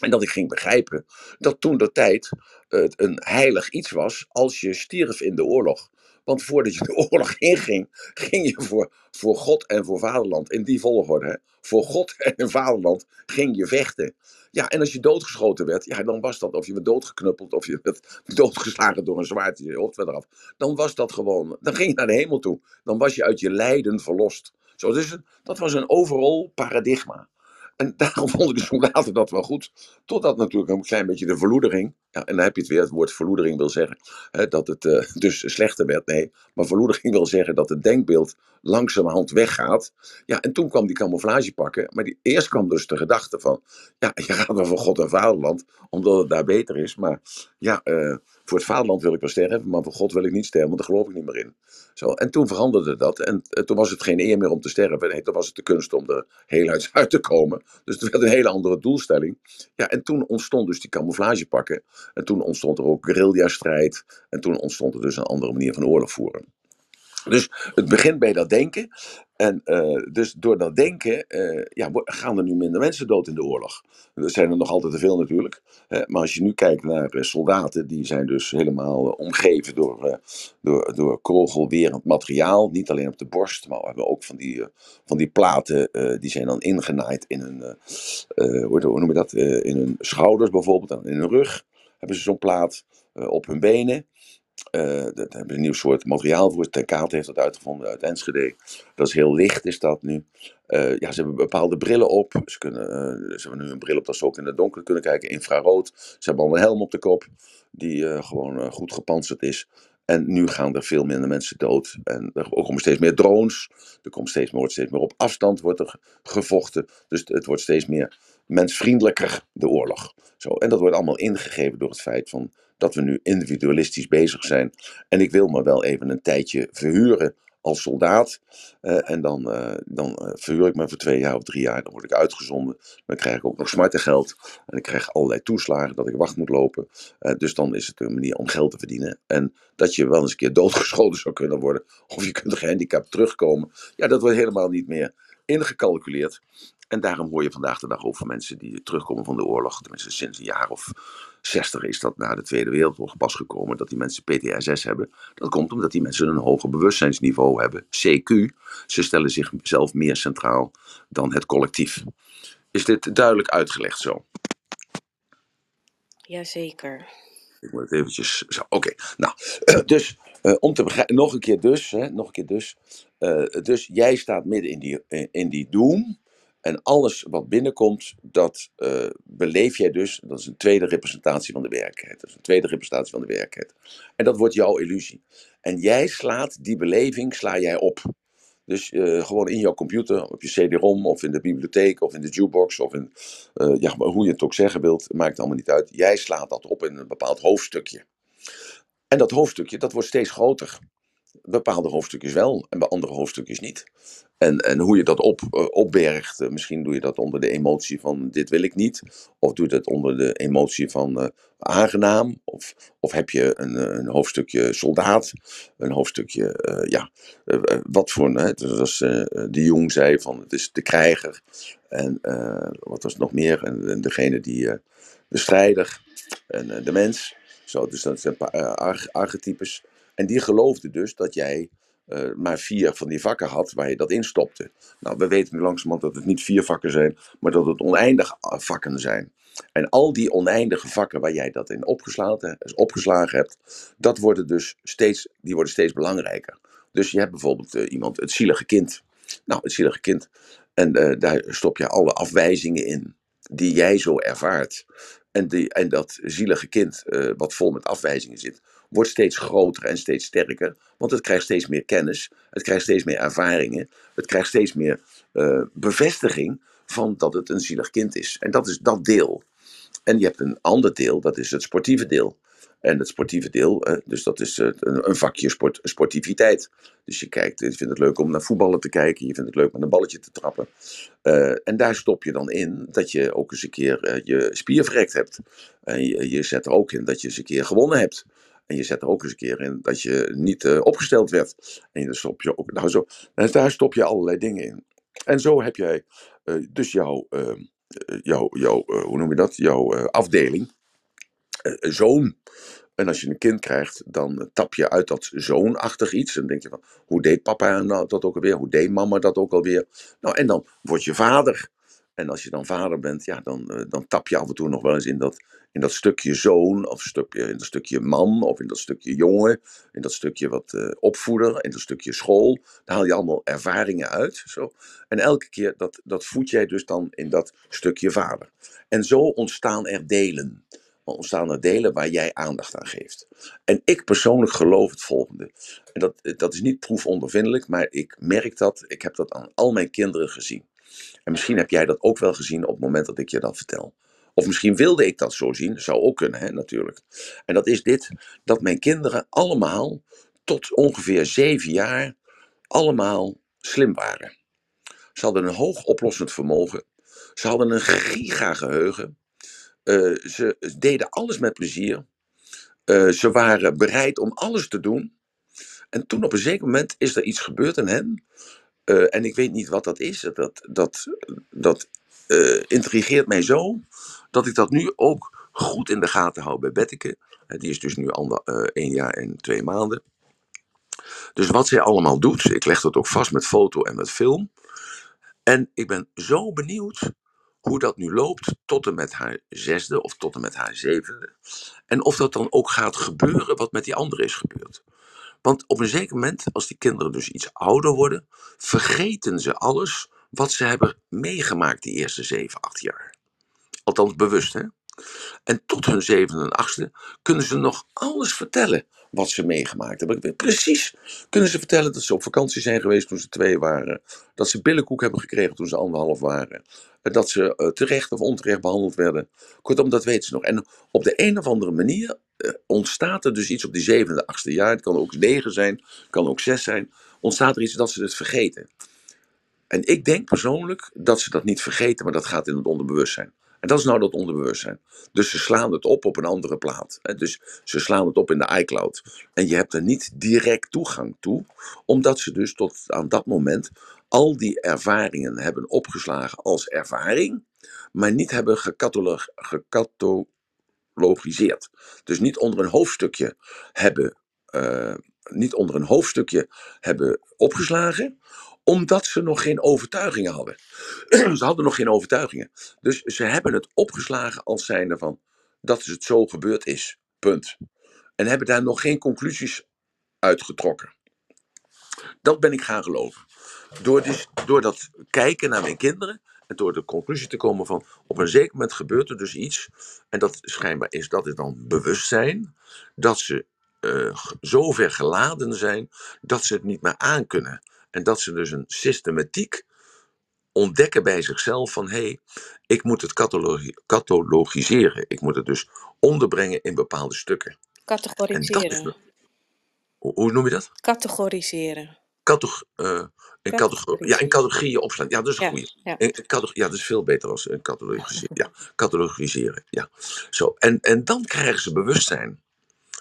En dat ik ging begrijpen dat toen de tijd het een heilig iets was als je stierf in de oorlog. Want voordat je de oorlog inging, ging je voor, voor God en voor vaderland. In die volgorde. Hè? Voor God en vaderland ging je vechten. Ja, en als je doodgeschoten werd, ja, dan was dat, of je werd doodgeknuppeld, of je werd doodgeslagen door een zwaard, je hoofd werd eraf. Dan was dat gewoon, dan ging je naar de hemel toe. Dan was je uit je lijden verlost. Zo, dus dat was een overal paradigma. En daarom vonden de soldaten dat wel goed. Totdat natuurlijk een klein beetje de verloedering. Ja, en dan heb je het weer. Het woord verloedering wil zeggen hè, dat het uh, dus slechter werd. Nee, maar verloedering wil zeggen dat het denkbeeld langzamerhand weggaat. Ja, en toen kwam die camouflage pakken. Maar die, eerst kwam dus de gedachte van. Ja, je gaat wel voor God en vaderland. Omdat het daar beter is. Maar ja, uh, voor het vaderland wil ik wel sterven. Maar voor God wil ik niet sterven. Want daar geloof ik niet meer in. Zo, en toen veranderde dat. En toen was het geen eer meer om te sterven. Nee, toen was het de kunst om er heel uit te komen. Dus het werd een hele andere doelstelling. Ja, en toen ontstond dus die camouflagepakken. En toen ontstond er ook guerrilla-strijd. En toen ontstond er dus een andere manier van oorlog voeren. Dus het begint bij dat denken. En uh, dus door dat denken uh, ja, gaan er nu minder mensen dood in de oorlog. Er zijn er nog altijd te veel natuurlijk. Maar als je nu kijkt naar soldaten, die zijn dus helemaal omgeven door, door, door kogelwerend materiaal. Niet alleen op de borst, maar we hebben ook van die, van die platen, die zijn dan ingenaaid in hun, hoe noem je dat, in hun schouders bijvoorbeeld, en in hun rug hebben ze zo'n plaat op hun benen. Uh, dat hebben we een nieuw soort materiaal voor. Ten heeft dat uitgevonden uit Enschede. Dat is heel licht, is dat nu. Uh, ja, ze hebben bepaalde brillen op. Ze, kunnen, uh, ze hebben nu een bril op dat ze ook in het donker kunnen kijken, infrarood. Ze hebben al een helm op de kop, die gewoon goed gepantserd is. En nu gaan er veel minder mensen dood. En er komen steeds meer drones. Er komt steeds, wordt steeds meer op afstand wordt er gevochten. Dus het wordt steeds meer mensvriendelijker, de oorlog. Zo, en dat wordt allemaal ingegeven door het feit van dat we nu individualistisch bezig zijn. En ik wil me wel even een tijdje verhuren als soldaat. Uh, en dan, uh, dan uh, verhuur ik me voor twee jaar of drie jaar. Dan word ik uitgezonden. Dan krijg ik ook nog smartengeld. En ik krijg allerlei toeslagen dat ik wacht moet lopen. dus dan is het een manier om geld te verdienen. En dat je wel eens een keer doodgeschoten zou kunnen worden. Of je kunt gehandicapt terugkomen. Ja, dat wordt helemaal niet meer ingecalculeerd. En daarom hoor je vandaag de dag over mensen die terugkomen van de oorlog. Tenminste, sinds een jaar of 60 is dat na de Tweede Wereldoorlog pas gekomen dat die mensen PTSS hebben. Dat komt omdat die mensen een hoger bewustzijnsniveau hebben, CQ. Ze stellen zichzelf meer centraal dan het collectief. Is dit duidelijk uitgelegd zo? Jazeker. Ik moet het eventjes zo. Oké, nou, dus uh, om te begrijpen, nog een keer dus, hè, nog een keer dus. Uh, dus jij staat midden in die, in die doom. En alles wat binnenkomt, dat uh, beleef jij dus. Dat is een tweede representatie van de werkelijkheid. Dat is een tweede representatie van de werkelijkheid. En dat wordt jouw illusie. En jij slaat die beleving, sla jij op. Dus uh, gewoon in jouw computer, op je CD-ROM, of in de bibliotheek, of in de jukebox, of in, uh, ja, hoe je het ook zeggen wilt, maakt allemaal niet uit. Jij slaat dat op in een bepaald hoofdstukje. En dat hoofdstukje, dat wordt steeds groter bepaalde hoofdstukjes wel en bij andere hoofdstukjes niet. En, en hoe je dat op, uh, opbergt, uh, misschien doe je dat onder de emotie van dit wil ik niet. Of doe je dat onder de emotie van uh, aangenaam. Of, of heb je een, een hoofdstukje soldaat, een hoofdstukje, ja, wat voor, hè, zoals de Jong zei, van het is de krijger. En wat was het nog meer? En, en degene die, de strijder en de mens. Zo, dus dat zijn archetypes. En die geloofde dus dat jij uh, maar vier van die vakken had waar je dat in stopte. Nou, we weten nu langzamerhand dat het niet vier vakken zijn, maar dat het oneindig vakken zijn. En al die oneindige vakken waar jij dat in opgeslagen, opgeslagen hebt, dat worden dus steeds, die worden steeds belangrijker. Dus je hebt bijvoorbeeld iemand, het zielige kind. Nou, het zielige kind. En daar stop je alle afwijzingen in die jij zo ervaart. En, die, en dat zielige kind, wat vol met afwijzingen zit, wordt steeds groter en steeds sterker. Want het krijgt steeds meer kennis, het krijgt steeds meer ervaringen, het krijgt steeds meer uh, bevestiging van dat het een zielig kind is. En dat is dat deel. En je hebt een ander deel, dat is het sportieve deel. En het sportieve deel, eh, dus dat is een, een vakje sport, sportiviteit. Dus je kijkt, je vindt het leuk om naar voetballen te kijken, je vindt het leuk met een balletje te trappen. En daar stop je dan in dat je ook eens een keer je spier verrekt hebt. En je, zet er ook in dat je eens een keer gewonnen hebt. En je zet er ook eens een keer in dat je niet uh, opgesteld werd. En daar stop je ook, nou zo, daar stop je allerlei dingen in. En zo heb jij dus jouw, ehm, jouw, jouw hoe noem je dat, jouw afdeling, zoon. En als je een kind krijgt, dan tap je uit dat zoonachtig iets. En denk je van, hoe deed papa nou dat ook alweer? Hoe deed mama dat ook alweer? Nou, en dan word je vader. En als je dan vader bent, ja, dan, eh, dan tap je af en toe nog wel eens in dat, in dat stukje zoon, of stukje, in dat stukje man, of in dat stukje jongen, in dat stukje wat uh, opvoeder, in dat stukje school. Daar haal je allemaal ervaringen uit. Zo. En elke keer, dat, dat voed jij dus dan in dat stukje vader. En zo ontstaan er delen. Ontstaan er delen waar jij aandacht aan geeft. En ik persoonlijk geloof het volgende. En dat, dat is niet proefondervindelijk, maar ik merk dat. Ik heb dat aan al mijn kinderen gezien. En misschien heb jij dat ook wel gezien op het moment dat ik je dat vertel. Of misschien wilde ik dat zo zien, zou ook kunnen, hè, natuurlijk. En dat is dit: dat mijn kinderen allemaal tot ongeveer zeven jaar allemaal slim waren. Ze hadden een hoog oplossend vermogen. Ze hadden een gigageheugen. Uh, ze deden alles met plezier. Uh, ze waren bereid om alles te doen. En toen op een zeker moment is er iets gebeurd in hen. Uh, en ik weet niet wat dat is. Dat, dat, dat intrigeert mij zo. Dat ik dat nu ook goed in de gaten hou bij Betteke. Die is dus nu ander, één jaar en twee maanden. Dus wat zij allemaal doet, ik leg dat ook vast met foto en met film. En ik ben zo benieuwd hoe dat nu loopt tot en met haar zesde of tot en met haar zevende. En of dat dan ook gaat gebeuren wat met die andere is gebeurd. Want op een zeker moment, als die kinderen dus iets ouder worden, vergeten ze alles wat ze hebben meegemaakt die eerste zeven, acht jaar. Althans bewust, hè? En tot hun zevende en achtste kunnen ze nog alles vertellen wat ze meegemaakt hebben. Precies kunnen ze vertellen dat ze op vakantie zijn geweest toen ze twee waren. Dat ze billenkoek hebben gekregen toen ze anderhalf waren. Dat ze uh, terecht of onterecht behandeld werden. Kortom, dat weten ze nog. En op de een of andere manier uh, ontstaat er dus iets op die zevende, achtste jaar. Het kan ook negen zijn, het kan ook zes zijn. Ontstaat er iets dat ze het vergeten. En ik denk persoonlijk dat ze dat niet vergeten, maar dat gaat in het onderbewustzijn. En dat is nou dat onderbewustzijn. Dus ze slaan het op op een andere plaat. Dus ze slaan het op in de iCloud. En je hebt er niet direct toegang toe, omdat ze dus tot aan dat moment al die ervaringen hebben opgeslagen als ervaring, maar niet hebben gecatalogiseerd. Dus niet onder een hoofdstukje hebben, uh, niet onder een hoofdstukje hebben opgeslagen, omdat ze nog geen overtuigingen hadden. ze hadden nog geen overtuigingen. Dus ze hebben het opgeslagen als zijnde van dat het zo gebeurd is. Punt. En hebben daar nog geen conclusies uitgetrokken. Dat ben ik gaan geloven. Door, dus, door dat kijken naar mijn kinderen en door de conclusie te komen van op een zeker moment gebeurt er dus iets. En dat schijnbaar is, dat is dan bewustzijn. Dat ze uh, zo ver geladen zijn dat ze het niet meer aankunnen. En dat ze dus een systematiek ontdekken bij zichzelf van hé, hey, ik moet het catalogi catalogiseren. Ik moet het dus onderbrengen in bepaalde stukken. Categoriseren. hoe noem je dat? Categoriseren. Categ uh, in categorie, ja, in categorieën opslaan. Ja, dat is een goede. Ja, ja, dat is veel beter als een catalogiseren. Ja, catalogiseren. Ja. Zo. En, en dan krijgen ze bewustzijn.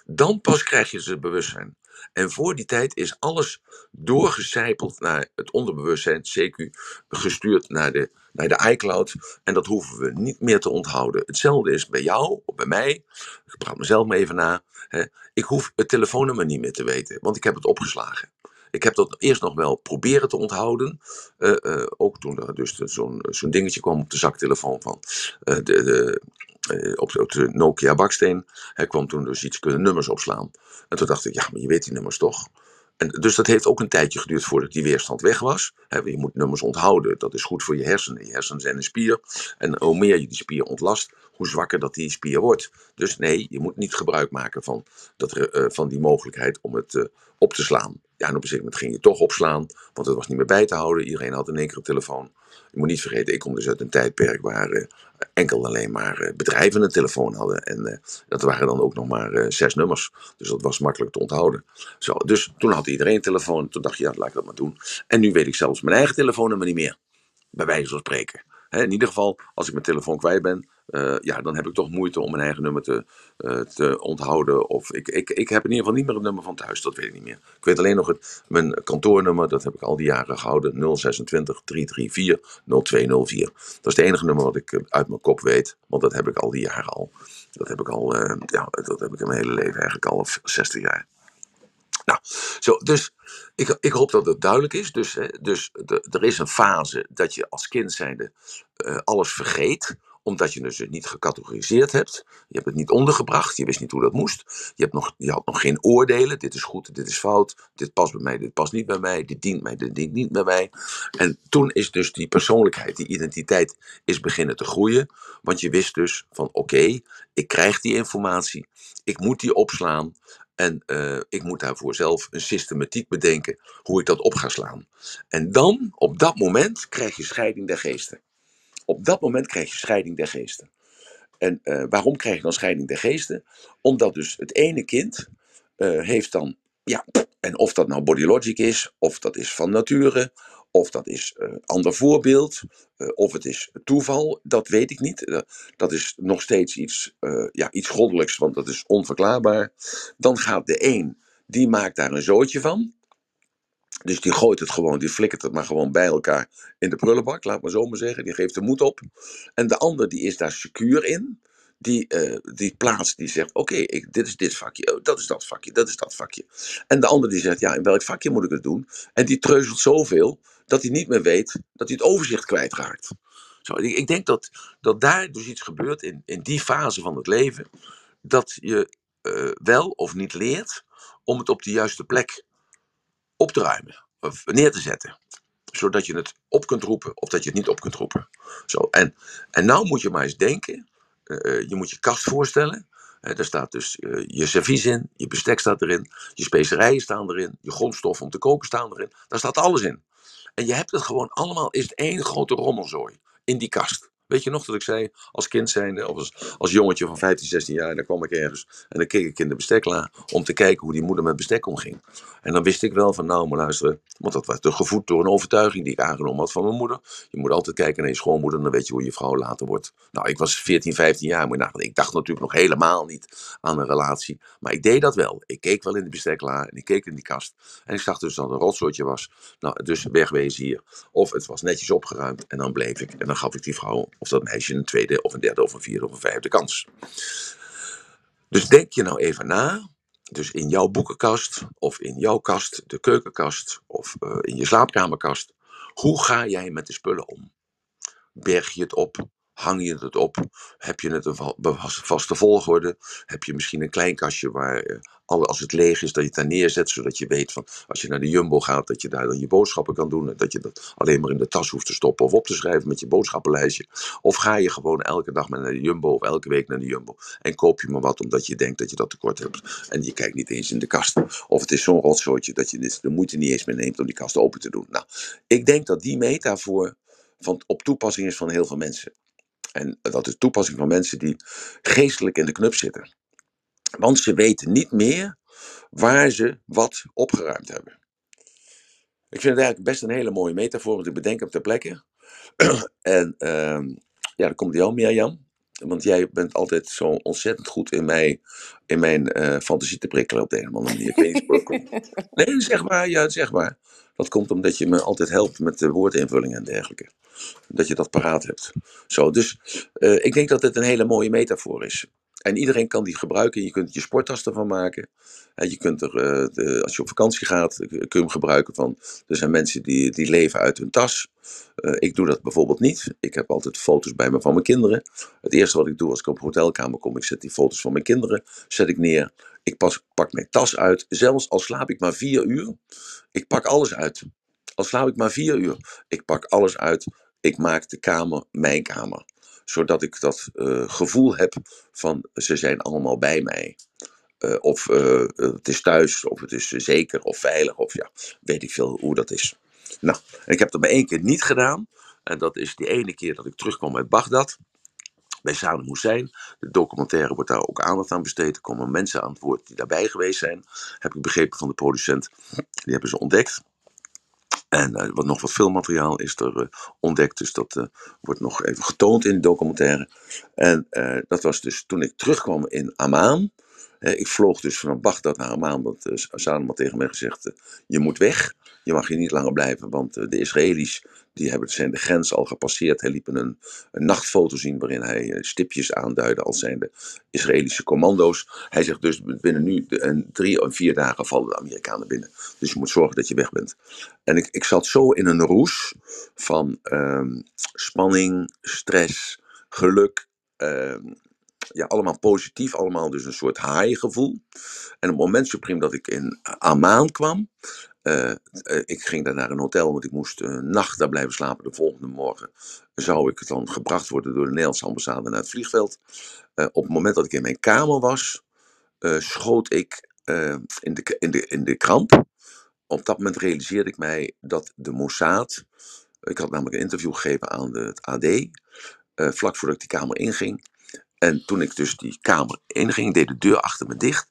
Dan pas krijg je ze bewustzijn. En voor die tijd is alles doorgecijpeld naar het onderbewustzijn, CQ, gestuurd naar de, naar de iCloud. En dat hoeven we niet meer te onthouden. Hetzelfde is bij jou of bij mij. Ik praat mezelf maar even na. Hè. Ik hoef het telefoonnummer niet meer te weten, want ik heb het opgeslagen. Ik heb dat eerst nog wel proberen te onthouden. Uh, uh, ook toen er dus zo'n zo'n dingetje kwam op de zaktelefoon van de, de op, op, de Nokia baksteen. Hij kwam toen dus iets kunnen nummers opslaan. En toen dacht ik, ja, maar je weet die nummers toch? En dus dat heeft ook een tijdje geduurd voordat die weerstand weg was. je moet nummers onthouden. Dat is goed voor je hersenen. Je hersenen zijn een spier. En hoe meer je die spier ontlast, hoe zwakker dat die spier wordt. Dus nee, je moet niet gebruik maken van, dat, van die mogelijkheid om het op te slaan. Ja, en op een gegeven moment ging je toch opslaan, want het was niet meer bij te houden. Iedereen had in één keer een telefoon. Je moet niet vergeten, ik kom dus uit een tijdperk waar uh, enkel alleen maar bedrijven een telefoon hadden. En dat waren dan ook nog maar zes nummers. Dus dat was makkelijk te onthouden. Zo, dus toen had iedereen een telefoon. Toen dacht je, ja, laat ik dat maar doen. En nu weet ik zelfs mijn eigen telefoonnummer niet meer. Bij wijze van spreken in ieder geval, als ik mijn telefoon kwijt ben, uh, ja, dan heb ik toch moeite om mijn eigen nummer te, uh, te onthouden. Of ik, ik, ik heb in ieder geval niet meer het nummer van thuis, dat weet ik niet meer. Ik weet alleen nog het, mijn kantoornummer, dat heb ik al die jaren gehouden. 026 334 0204. Dat is het enige nummer wat ik eh, uit mijn kop weet, want dat heb ik al die jaren al. Dat heb ik al, ja, dat heb ik in mijn hele leven eigenlijk al 60 jaar. Nou, zo, dus ik, ik hoop dat het duidelijk is. Dus, hè, dus er is een fase dat je als kind zijnde uh, alles vergeet omdat je het dus niet gecategoriseerd hebt. Je hebt het niet ondergebracht. Je wist niet hoe dat moest. Je, hebt nog, je had nog geen oordelen. Dit is goed, dit is fout. Dit past bij mij, dit past niet bij mij. Dit dient mij, dit dient niet bij mij. En toen is dus die persoonlijkheid, die identiteit, is beginnen te groeien. Want je wist dus van oké, ik krijg die informatie. Ik moet die opslaan. En uh, ik moet daarvoor zelf een systematiek bedenken hoe ik dat op ga slaan. En dan, op dat moment, krijg je scheiding der geesten. Op dat moment krijg je scheiding der geesten. En uh, waarom krijg je dan scheiding der geesten? Omdat dus het ene kind uh, heeft dan, ja, en of dat nou bodylogic is, of dat is van nature, of dat is een uh, ander voorbeeld, of het is toeval, dat weet ik niet. dat is nog steeds iets, ja, iets goddelijks, want dat is onverklaarbaar. Dan gaat de een, die maakt daar een zootje van. Dus die gooit het gewoon, die flikkert het maar gewoon bij elkaar in de prullenbak, laat maar zo maar zeggen. Die geeft de moed op. En de ander die is daar secuur in. Die, uh, die plaatst, die zegt, oké, dit is dit vakje, oh, dat is dat vakje, dat is dat vakje. En de ander die zegt, ja, in welk vakje moet ik het doen? En die treuzelt zoveel, dat hij niet meer weet, dat hij het overzicht kwijtraakt. Zo, ik, denk dat, dat daar dus iets gebeurt in, in die fase van het leven, dat je uh, wel of niet leert om het op de juiste plek op te ruimen of neer te zetten. Zodat je het op kunt roepen of dat je het niet op kunt roepen. Zo, en, en nou moet je maar eens denken, uh, je moet je kast voorstellen. Daar staat dus uh, je servies in, je bestek staat erin, je specerijen staan erin, je grondstoffen om te koken staan erin. Daar staat alles in. En je hebt het gewoon allemaal, is het één grote rommelzooi in die kast. Weet je nog dat ik zei, als kind zijnde, of als, als jongetje van 15, 16 jaar, dan kwam ik ergens en dan keek ik in de besteklaar om te kijken hoe die moeder met bestek omging. En dan wist ik wel van, nou, maar luisteren, want dat werd gevoed door een overtuiging die ik aangenomen had van mijn moeder. Je moet altijd kijken naar je schoonmoeder, dan weet je hoe je vrouw later wordt. Nou, ik was 14, 15 jaar, maar ik dacht natuurlijk nog helemaal niet aan een relatie. Maar ik deed dat wel. Ik keek wel in de besteklaar en ik keek in die kast. En ik zag dus dat het een rotsoortje was. Nou, dus wegwezen hier. Of het was netjes opgeruimd en dan bleef ik. En dan gaf ik die vrouw of dat meisje een tweede of een derde of een vierde of een vijfde kans. Dus denk je nou even na. Dus in jouw boekenkast of in jouw kast, de keukenkast of uh, in je slaapkamerkast. Hoe ga jij met de spullen om? Berg je het op? Hang je het op? Heb je het een vaste volgorde? Heb je misschien een klein kastje waar uh, als het leeg is, dat je het daar neerzet, zodat je weet van als je naar de Jumbo gaat, dat je daar dan je boodschappen kan doen. En dat je dat alleen maar in de tas hoeft te stoppen of op te schrijven met je boodschappenlijstje. Of ga je gewoon elke dag naar de Jumbo of elke week naar de Jumbo en koop je maar wat omdat je denkt dat je dat tekort hebt. En je kijkt niet eens in de kast. Of het is zo'n rotzootje dat je de moeite niet eens meer neemt om die kast open te doen. Nou, ik denk dat die metafoor van, op toepassing is van heel veel mensen. En dat is toepassing van mensen die geestelijk in de knup zitten. Want ze weten niet meer waar ze wat opgeruimd hebben. Ik vind het eigenlijk best een hele mooie metafoor, want ik bedenk hem ter plekke. en uh, ja, dan komt jou, Mirjam. Want jij bent altijd zo ontzettend goed in, mij, in mijn uh, fantasie te prikkelen op de een of andere manier. Ik weet niet nee, zeg maar, ja, zeg maar. Dat komt omdat je me altijd helpt met de woordinvulling en dergelijke. Dat je dat paraat hebt. Zo, dus uh, ik denk dat dit een hele mooie metafoor is. En iedereen kan die gebruiken. Je kunt je sporttas ervan maken. En je kunt er, uh, de, als je op vakantie gaat, kun je hem gebruiken van. Er zijn mensen die, die leven uit hun tas. Uh, ik doe dat bijvoorbeeld niet. Ik heb altijd foto's bij me van mijn kinderen. Het eerste wat ik doe als ik op een hotelkamer kom, ik zet die foto's van mijn kinderen zet ik neer. Ik pak mijn tas uit. Zelfs al slaap ik maar vier uur. Ik pak alles uit. Al slaap ik maar vier uur. Ik pak alles uit. Ik maak de kamer mijn kamer zodat ik dat uh, gevoel heb van ze zijn allemaal bij mij. Uh, of uh, het is thuis, of het is zeker of veilig, of ja, weet ik veel hoe dat is. Nou, ik heb dat maar één keer niet gedaan. En dat is die ene keer dat ik terugkwam uit Bagdad. Bij Saddam Hussein. De documentaire wordt daar ook aandacht aan besteed. Er komen mensen aan het woord die daarbij geweest zijn. Heb ik begrepen van de producent. Die hebben ze ontdekt. En uh, wat nog wat filmmateriaal is er uh, ontdekt, dus dat uh, wordt nog even getoond in de documentaire. En dat was dus toen ik terugkwam in Amman. ik vloog dus vanaf Bagdad naar Amman, want Saddam had tegen mij gezegd, je moet weg. Je mag hier niet langer blijven, want de Israëli's die hebben, zijn de grens al gepasseerd. Hij liet een, een nachtfoto zien waarin hij eh, stipjes aanduidde als zijnde Israëlische commando's. Hij zegt dus binnen nu een drie of vier dagen vallen de Amerikanen binnen. Dus je moet zorgen dat je weg bent. En ik, ik zat zo in een roes van ehm, spanning, stress, geluk. Ehm, ja, allemaal positief, allemaal dus een soort haaiengevoel. En op het moment supreme dat ik in Amman kwam, uh, ik ging daar naar een hotel, want ik moest een nacht daar blijven slapen. De volgende morgen zou ik dan gebracht worden door de Nederlandse ambassade naar het vliegveld. Uh, op het moment dat ik in mijn kamer was, schoot ik in, de, in, de, in de kramp. Op dat moment realiseerde ik mij dat de Mossad. Ik had namelijk een interview gegeven aan de, het AD. vlak voordat ik die kamer inging. En toen ik dus die kamer inging, deed de deur achter me dicht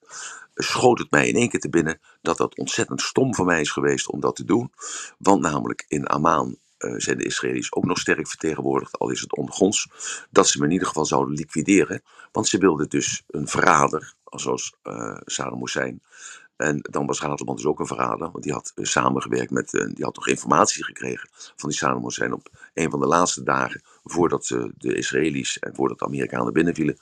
schoot het mij in één keer te binnen dat dat ontzettend stom van mij is geweest om dat te doen. Want namelijk in Amman uh, zijn de Israëli's ook nog sterk vertegenwoordigd, al is het ondergronds, dat ze me in ieder geval zouden liquideren. Want ze wilden dus een verrader, zoals uh, Saddam Hussein, en dan was Ratelband dus ook een verrader, want die had uh, samengewerkt met, die had toch informatie gekregen van die Saddam Hussein op een van de laatste dagen voordat uh, de Israëli's en voordat de Amerikanen binnenvielen,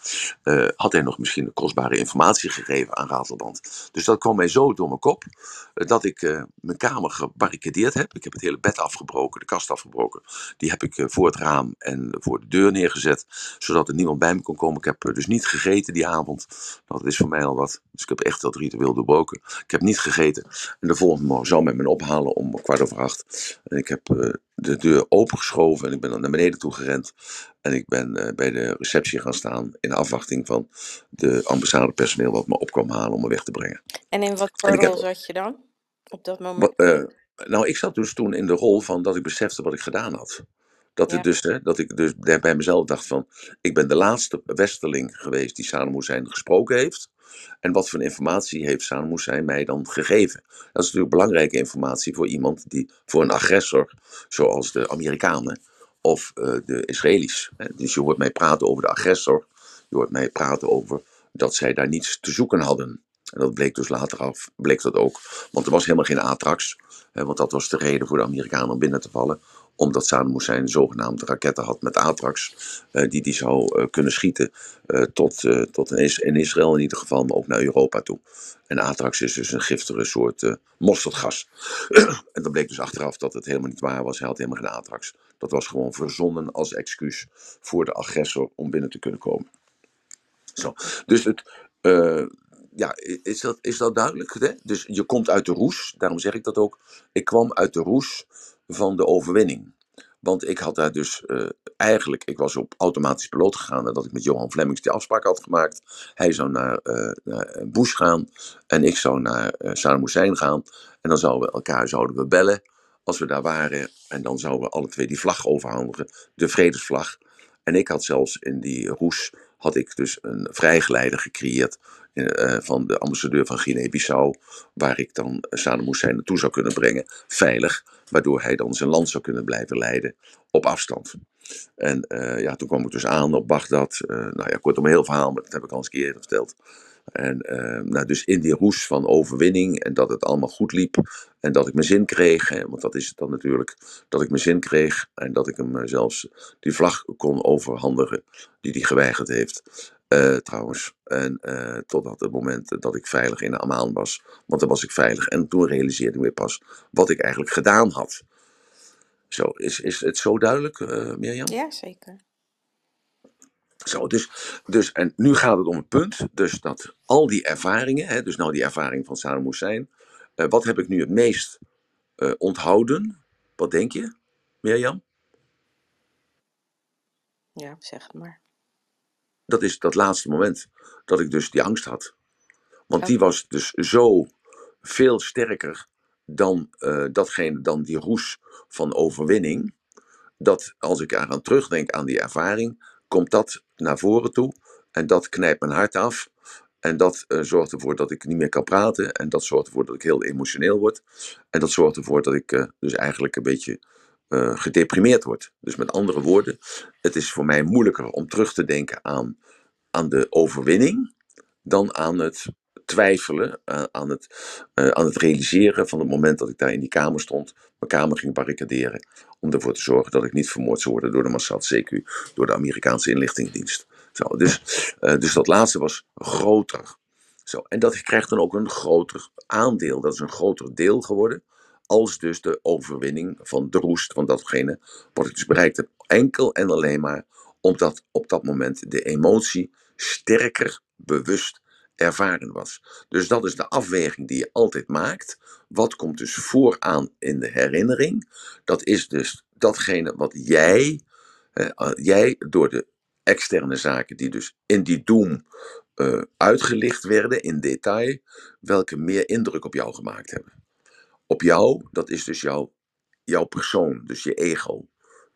had hij nog misschien kostbare informatie gegeven aan Ratelband. Dus dat kwam mij zo door mijn kop, dat ik mijn kamer gebarricadeerd heb. Ik heb het hele bed afgebroken, de kast afgebroken. Die heb ik voor het raam en voor de deur neergezet, zodat er niemand bij me kon komen. Ik heb dus niet gegeten die avond. Dat is voor mij al wat. Dus ik heb echt dat ritueel doorbroken. Ik heb niet gegeten. En de volgende morgen zou men me ophalen om kwart over acht. En ik heb de deur opengeschoven en ik ben dan naar beneden toe gerend. En ik ben uh, bij de receptie gaan staan in afwachting van de ambassadepersoneel wat me op kwam halen om me weg te brengen. En in wat voor rol zat je dan op dat moment? Uh, nou, ik zat dus toen in de rol van dat ik besefte wat ik gedaan had. Dat, het dus, hè, dat ik dus bij mezelf dacht van, ik ben de laatste westerling geweest die Saddam Hussein gesproken heeft. En wat voor informatie heeft Saddam Hussein mij dan gegeven? Dat is natuurlijk belangrijke informatie voor iemand die, voor een agressor, zoals de Amerikanen of uh, de Israëli's. Dus je hoort mij praten over de agressor, je hoort mij praten over dat zij daar niets te zoeken hadden. En dat bleek dus later af, bleek dat ook. Want er was helemaal geen atrax. Want dat was de reden voor de Amerikanen om binnen te vallen omdat Saddam Hussein zogenaamde raketten had met Atrax, uh, die die zou uh, kunnen schieten uh, tot, tot in Israël in ieder geval, maar ook naar Europa toe. En Atrax is dus een giftige soort mosterdgas. en dan bleek dus achteraf dat het helemaal niet waar was. Hij had helemaal geen Atrax. Dat was gewoon verzonnen als excuus voor de agressor om binnen te kunnen komen. Zo. Dus het, ja, is dat, is dat duidelijk? Hè? Dus je komt uit de roes, daarom zeg ik dat ook. Ik kwam uit de roes van de overwinning. Want ik had daar dus uh, eigenlijk, ik was op automatisch piloot gegaan nadat ik met Johan Flemings die afspraak had gemaakt. Hij zou naar, uh, naar Bush gaan en ik zou naar uh, gaan. En dan zouden we elkaar zouden we bellen als we daar waren. En dan zouden we alle twee die vlag overhandigen, de vredesvlag. En ik had zelfs in die roes had ik dus een vrijgeleider gecreëerd uh, van de ambassadeur van Guinea-Bissau, waar ik dan Saddam Hussein naartoe zou kunnen brengen, veilig, waardoor hij dan zijn land zou kunnen blijven leiden op afstand. En ja, toen kwam ik dus aan op Bagdad. Uh, nou ja, kortom, een heel verhaal, maar dat heb ik al eens een keer verteld. En uh, nou, dus in die roes van overwinning en dat het allemaal goed liep en dat ik mijn zin kreeg, want dat is het dan natuurlijk, dat ik mijn zin kreeg en dat ik hem zelfs die vlag kon overhandigen die hij geweigerd heeft. Uh, trouwens. En uh, totdat het moment dat ik veilig in Amman was. Want dan was ik veilig. En toen realiseerde ik weer pas wat ik eigenlijk gedaan had. Zo, is, is het zo duidelijk, Mirjam? Ja, zeker. Zo, dus, dus, en nu gaat het om het punt, dus dat al die ervaringen, hè, dus nou die ervaring van Saddam Hussein, wat heb ik nu het meest onthouden? Wat denk je, Mirjam? Ja, zeg het maar dat is dat laatste moment dat ik dus die angst had. Want die was dus zo veel sterker dan, uh, datgene, dan die roes van overwinning. Dat als ik eraan terugdenk aan die ervaring, komt dat naar voren toe. En dat knijpt mijn hart af. En dat uh, zorgt ervoor dat ik niet meer kan praten. En dat zorgt ervoor dat ik heel emotioneel word. En dat zorgt ervoor dat ik uh, dus eigenlijk een beetje uh, gedeprimeerd wordt. Dus met andere woorden, het is voor mij moeilijker om terug te denken aan, aan de overwinning dan aan het twijfelen uh, aan, het, uh, aan het realiseren van het moment dat ik daar in die kamer stond, mijn kamer ging barricaderen, om ervoor te zorgen dat ik niet vermoord zou worden door de Mossad, CQ, door de Amerikaanse inlichtingendienst. Zo, dus, uh, dus dat laatste was groter. Zo, en dat krijgt dan ook een groter aandeel, dat is een groter deel geworden, als dus de overwinning van de roest van datgene wat ik dus bereikt heb. Enkel en alleen maar omdat op dat moment de emotie sterker bewust ervaren was. Dus dat is de afweging die je altijd maakt. Wat komt dus vooraan in de herinnering? Dat is dus datgene wat jij, eh, jij door de externe zaken die dus in die doom uh, uitgelicht werden in detail, welke meer indruk op jou gemaakt hebben. Op jou, dat is dus jouw, jouw persoon, dus je ego.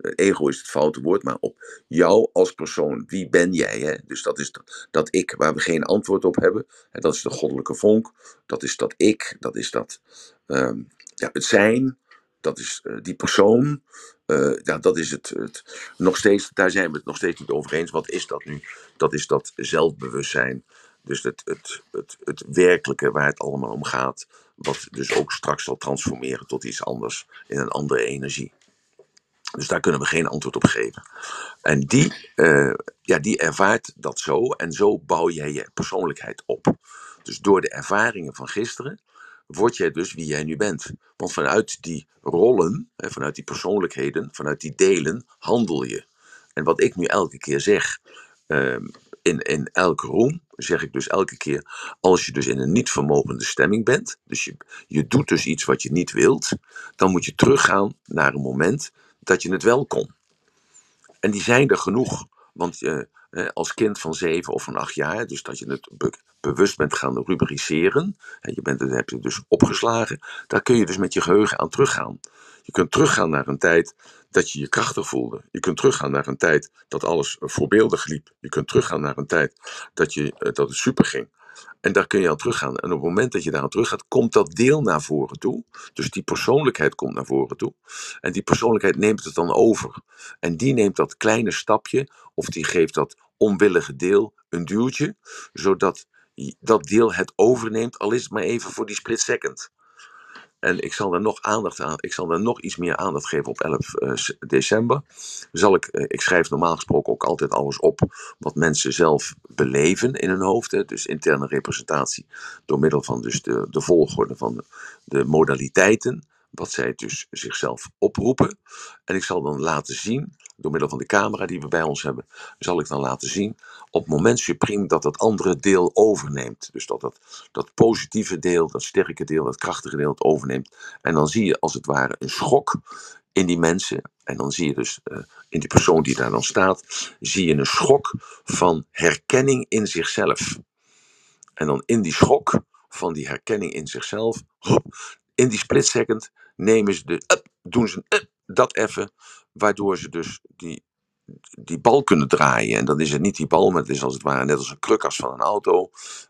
Ego is het foute woord, maar op jou als persoon. Wie ben jij? Hè? Dus dat is dat, ik waar we geen antwoord op hebben. En dat is de goddelijke vonk. Dat is dat ik. Dat is dat um, ja, het zijn. Dat is uh, die persoon. Uh, ja, dat is het, het, nog steeds, daar zijn we het nog steeds niet over eens. Wat is dat nu? Dat is dat zelfbewustzijn. Dus het, het, het, het werkelijke waar het allemaal om gaat. Wat dus ook straks zal transformeren tot iets anders. In een andere energie. Dus daar kunnen we geen antwoord op geven. En die, uh, ja, die ervaart dat zo en zo bouw jij je persoonlijkheid op. Dus door de ervaringen van gisteren word jij dus wie jij nu bent. Want vanuit die rollen, vanuit die persoonlijkheden, vanuit die delen, handel je. En wat ik nu elke keer zeg, uh, in, in elke room, zeg ik dus elke keer, als je dus in een niet vermogende stemming bent, dus je, je doet dus iets wat je niet wilt, dan moet je teruggaan naar een moment dat je het wel kon. En die zijn er genoeg. Want uh, als kind van zeven of van acht jaar, dus dat je het be bewust bent gaan rubriceren, en je bent, heb je dus opgeslagen, daar kun je dus met je geheugen aan teruggaan. Je kunt teruggaan naar een tijd dat je je krachtig voelde. Je kunt teruggaan naar een tijd dat alles voorbeeldig liep. Je kunt teruggaan naar een tijd dat, je, uh, dat het super ging. En daar kun je aan teruggaan. En op het moment dat je daar aan teruggaat, komt dat deel naar voren toe. Dus die persoonlijkheid komt naar voren toe. En die persoonlijkheid neemt het dan over. En die neemt dat kleine stapje, of die geeft dat onwillige deel een duwtje, zodat dat deel het overneemt, al is het maar even voor die split second. En ik zal daar nog aandacht aan, ik zal daar nog iets meer aandacht geven op 11 uh, december. Zal ik, uh, ik schrijf normaal gesproken ook altijd alles op wat mensen zelf beleven in hun hoofd. Hè, dus interne representatie door middel van dus de, de volgorde van de, de modaliteiten. Wat zij dus zichzelf oproepen. En ik zal dan laten zien, door middel van de camera die we bij ons hebben, zal ik dan laten zien op het moment supreme dat dat andere deel overneemt. Dus dat dat, positieve deel, dat sterke deel, dat krachtige deel het overneemt. En dan zie je als het ware een schok in die mensen. En dan zie je dus uh, in die persoon die daar dan staat, zie je een schok van herkenning in zichzelf. En dan in die schok van die herkenning in zichzelf, in die split second, nemen ze de, doen ze up, dat even, waardoor ze dus die die bal kunnen draaien. En dan is het niet die bal, maar het is als het ware net als een krukas van een auto.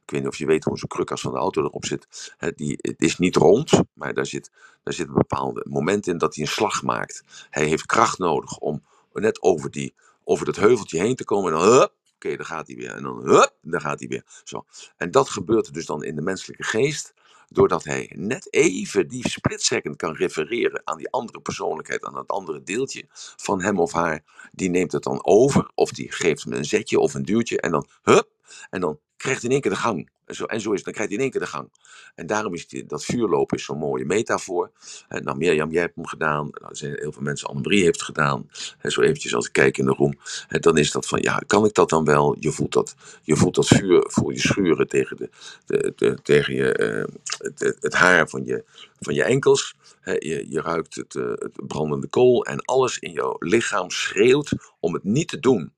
Ik weet niet of je weet hoe zo'n krukas van de auto erop zit. die, het is niet rond, maar daar zit, daar zit een bepaald moment in dat hij een slag maakt. Hij heeft kracht nodig om net over, die, over dat heuveltje heen te komen. En dan, hup, oké, daar gaat hij weer. En dan, hup, daar gaat hij weer. Zo. En dat gebeurt dus dan in de menselijke geest doordat hij net even die split second kan refereren aan die andere persoonlijkheid, aan dat andere deeltje van hem of haar, die neemt het dan over, of die geeft hem een zetje of een duwtje, en dan hup, en dan krijgt in één keer de gang. En zo, en zo is het, dan krijgt hij in één keer de gang. En daarom is die, dat vuurlopen zo'n mooie metafoor. En nou, Mirjam, jij hebt hem gedaan. Nou, zijn heel veel mensen, Annemarie heeft gedaan. En zo eventjes als ik kijk in de room. En dan is dat van, ja, kan ik dat dan wel? Je voelt dat, je voelt dat vuur, voel je schuren tegen, de, de, de tegen je, uh, het, het, haar van je, van je enkels. Je, je, ruikt het, uh, het, brandende kool en alles in jouw lichaam schreeuwt om het niet te doen.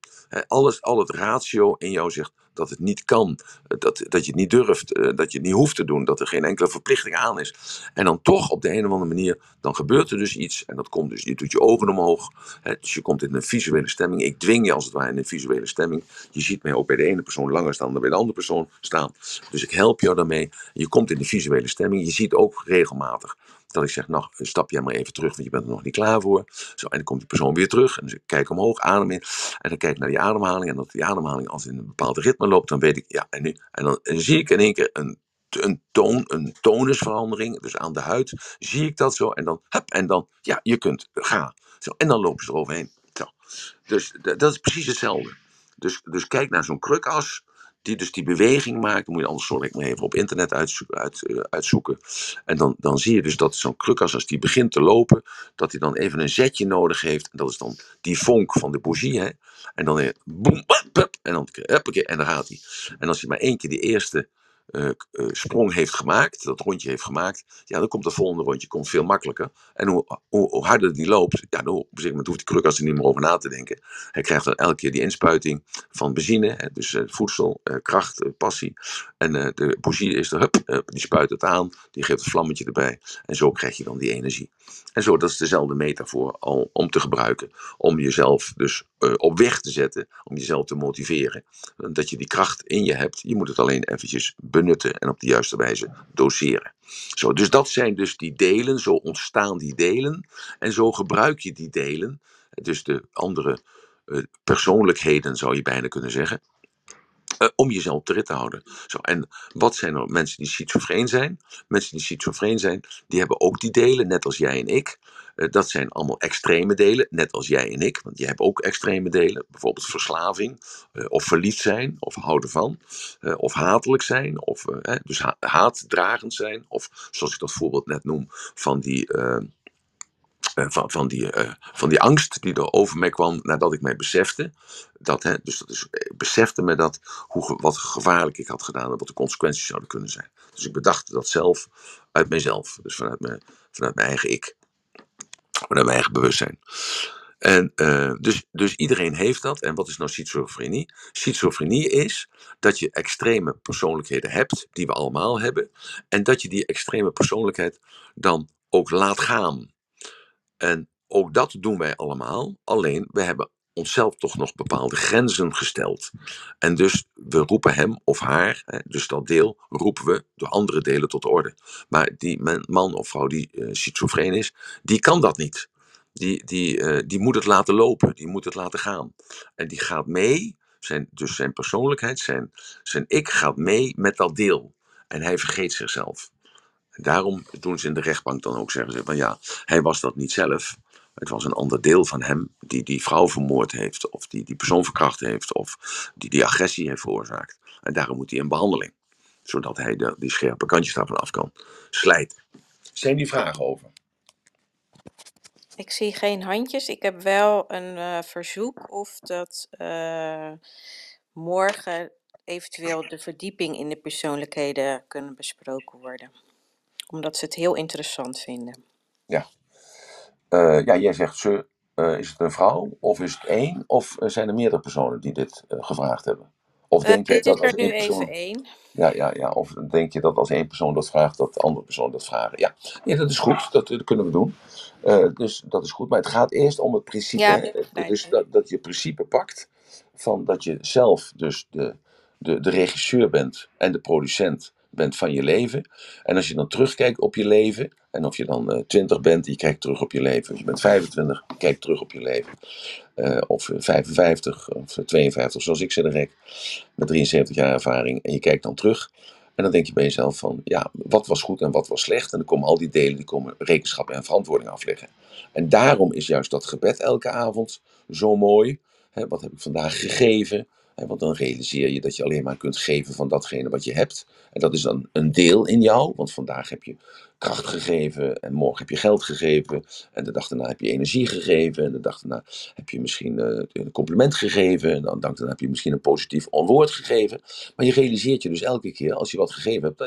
Alles, al het ratio in jou zegt dat het niet kan, dat, dat je het niet durft, dat je het niet hoeft te doen, dat er geen enkele verplichting aan is. En dan toch op de een of andere manier, dan gebeurt er dus iets en dat komt dus, je doet je ogen omhoog, hè, dus je komt in een visuele stemming. Ik dwing je als het ware in een visuele stemming. Je ziet mij ook bij de ene persoon langer staan dan bij de andere persoon staan. Dus ik help jou daarmee. Je komt in de visuele stemming. Je ziet ook regelmatig dat ik zeg, nou, stap jij maar even terug, want je bent er nog niet klaar voor. Zo, en dan komt die persoon weer terug. En dus kijk omhoog, adem in. En dan kijk ik naar die ademhaling. En dat die ademhaling als in een bepaald ritme loopt, dan weet ik, ja, en nu. En dan zie ik in één keer een een toon, een tonusverandering, dus aan de huid, zie ik dat zo en dan, hup, en dan, ja, je kunt, ga. Zo, en dan lopen ze eroverheen. Zo. Dus dat is precies hetzelfde. Dus, dus kijk naar zo'n krukas, die dus die beweging maakt. Moet je anders ik maar even op internet uitzo- uit, eh, uitzoeken. En dan, dan zie je dus dat zo'n krukas, als die begint te lopen, dat hij dan even een zetje nodig heeft. En dat is dan die vonk van de bougie, hè. En dan eh, boem, en dan, en dan gaat hij. En als hij maar één keer die eerste eh, eh, sprong heeft gemaakt, dat rondje heeft gemaakt, ja, dan komt het volgende rondje komt veel makkelijker. En hoe, hoe, harder die loopt, ja, dan op een moment hoeft die krukas er niet meer over na te denken. Hij krijgt dan elke keer die inspuiting van benzine, hè, dus eh, voedsel, kracht, passie. En de bougie is er, hup, die spuit het aan, die geeft het vlammetje erbij. En zo krijg je dan die energie. En zo, dat is dezelfde metafoor al, om te gebruiken. Om jezelf dus eh, op weg te zetten, om jezelf te motiveren. Eh, Dat je die kracht in je hebt, je moet het alleen eventjes benutten en op de juiste wijze doseren. Zo, dus dat zijn dus die delen, zo ontstaan die delen. En zo gebruik je die delen, dus de andere eh, persoonlijkheden zou je bijna kunnen zeggen eh, om jezelf te rit te houden. Zo, en wat zijn er mensen die schizofreen zijn? Mensen die schizofreen zijn, die hebben ook die delen, net als jij en ik. Eh, dat zijn allemaal extreme delen, net als jij en ik. Want jij hebt ook extreme delen. Bijvoorbeeld verslaving, eh, of verliefd zijn, of houden van. of hatelijk zijn, of dus ha- haatdragend zijn. Of zoals ik dat voorbeeld net noem, van die... eh, eh, van, van, die, eh, van die angst die er over mij kwam nadat ik mij besefte. Dat, hè, dus dat is, ik besefte me dat hoe, wat gevaarlijk ik had gedaan en wat de consequenties zouden kunnen zijn. Dus ik bedacht dat zelf uit mijzelf, dus vanuit mijn, vanuit mijn eigen ik, vanuit mijn eigen bewustzijn. En, eh, dus, dus iedereen heeft dat. En wat is nou schizofrenie? Schizofrenie is dat je extreme persoonlijkheden hebt, die we allemaal hebben. En dat je die extreme persoonlijkheid dan ook laat gaan. En ook dat doen wij allemaal. Alleen we hebben onszelf toch nog bepaalde grenzen gesteld. En dus we roepen hem of haar, dus dat deel, roepen we door andere delen tot orde. Maar die man of vrouw die eh schizofreen is, die kan dat niet. Die, die, eh, die moet het laten lopen, die moet het laten gaan. En die gaat mee, zijn, dus zijn persoonlijkheid, zijn, zijn ik gaat mee met dat deel. En hij vergeet zichzelf. Daarom doen ze in de rechtbank dan ook zeggen ze van ja, hij was dat niet zelf. Het was een ander deel van hem die die vrouw vermoord heeft, of die die persoon verkracht heeft, of die die agressie heeft veroorzaakt. En daarom moet hij in behandeling, zodat hij de, die scherpe kantjes daarvan af kan slijten. Zijn die vragen over? Ik zie geen handjes. Ik heb wel een eh, verzoek of dat eh, morgen eventueel de verdieping in de persoonlijkheden kunnen besproken worden. Omdat ze het heel interessant vinden. Ja. Eh, ja, jij zegt ze. eh, is het een vrouw of is het één? Of eh, zijn er meerdere personen die dit gevraagd hebben? Of denk is dat als er nu één persoon. even één. Ja, ja, ja. Of denk je dat als één persoon dat vraagt, dat de andere persoon dat vragen? Ja, ja dat is goed. Dat, dat kunnen we doen. Dus dat is goed. Maar het gaat eerst om het principe. Ja, hè. Dus dat, dat je het principe pakt van dat je zelf dus de, de, de regisseur bent en de producent bent van je leven. En als je dan terugkijkt op je leven, en of je dan eh 20 bent, je kijkt terug op je leven. Of je bent 25, je kijkt terug op je leven. Eh, of eh, 55 of 52, zoals ik zit rek, met 73 jaar ervaring. En je kijkt dan terug. En dan denk je bij jezelf van, ja, wat was goed en wat was slecht? En dan komen al die delen, die komen rekenschap en verantwoording afleggen. En daarom is juist dat gebed elke avond zo mooi. Wat heb ik vandaag gegeven? Want dan realiseer je dat je alleen maar kunt geven van datgene wat je hebt. En dat is dan een deel in jou, want vandaag heb je kracht gegeven en morgen heb je geld gegeven. En de dag daarna heb je energie gegeven. En de dag daarna heb je misschien eh, een compliment gegeven. En dan daarna heb je misschien een positief woord gegeven. Maar je realiseert je dus elke keer als je wat gegeven hebt,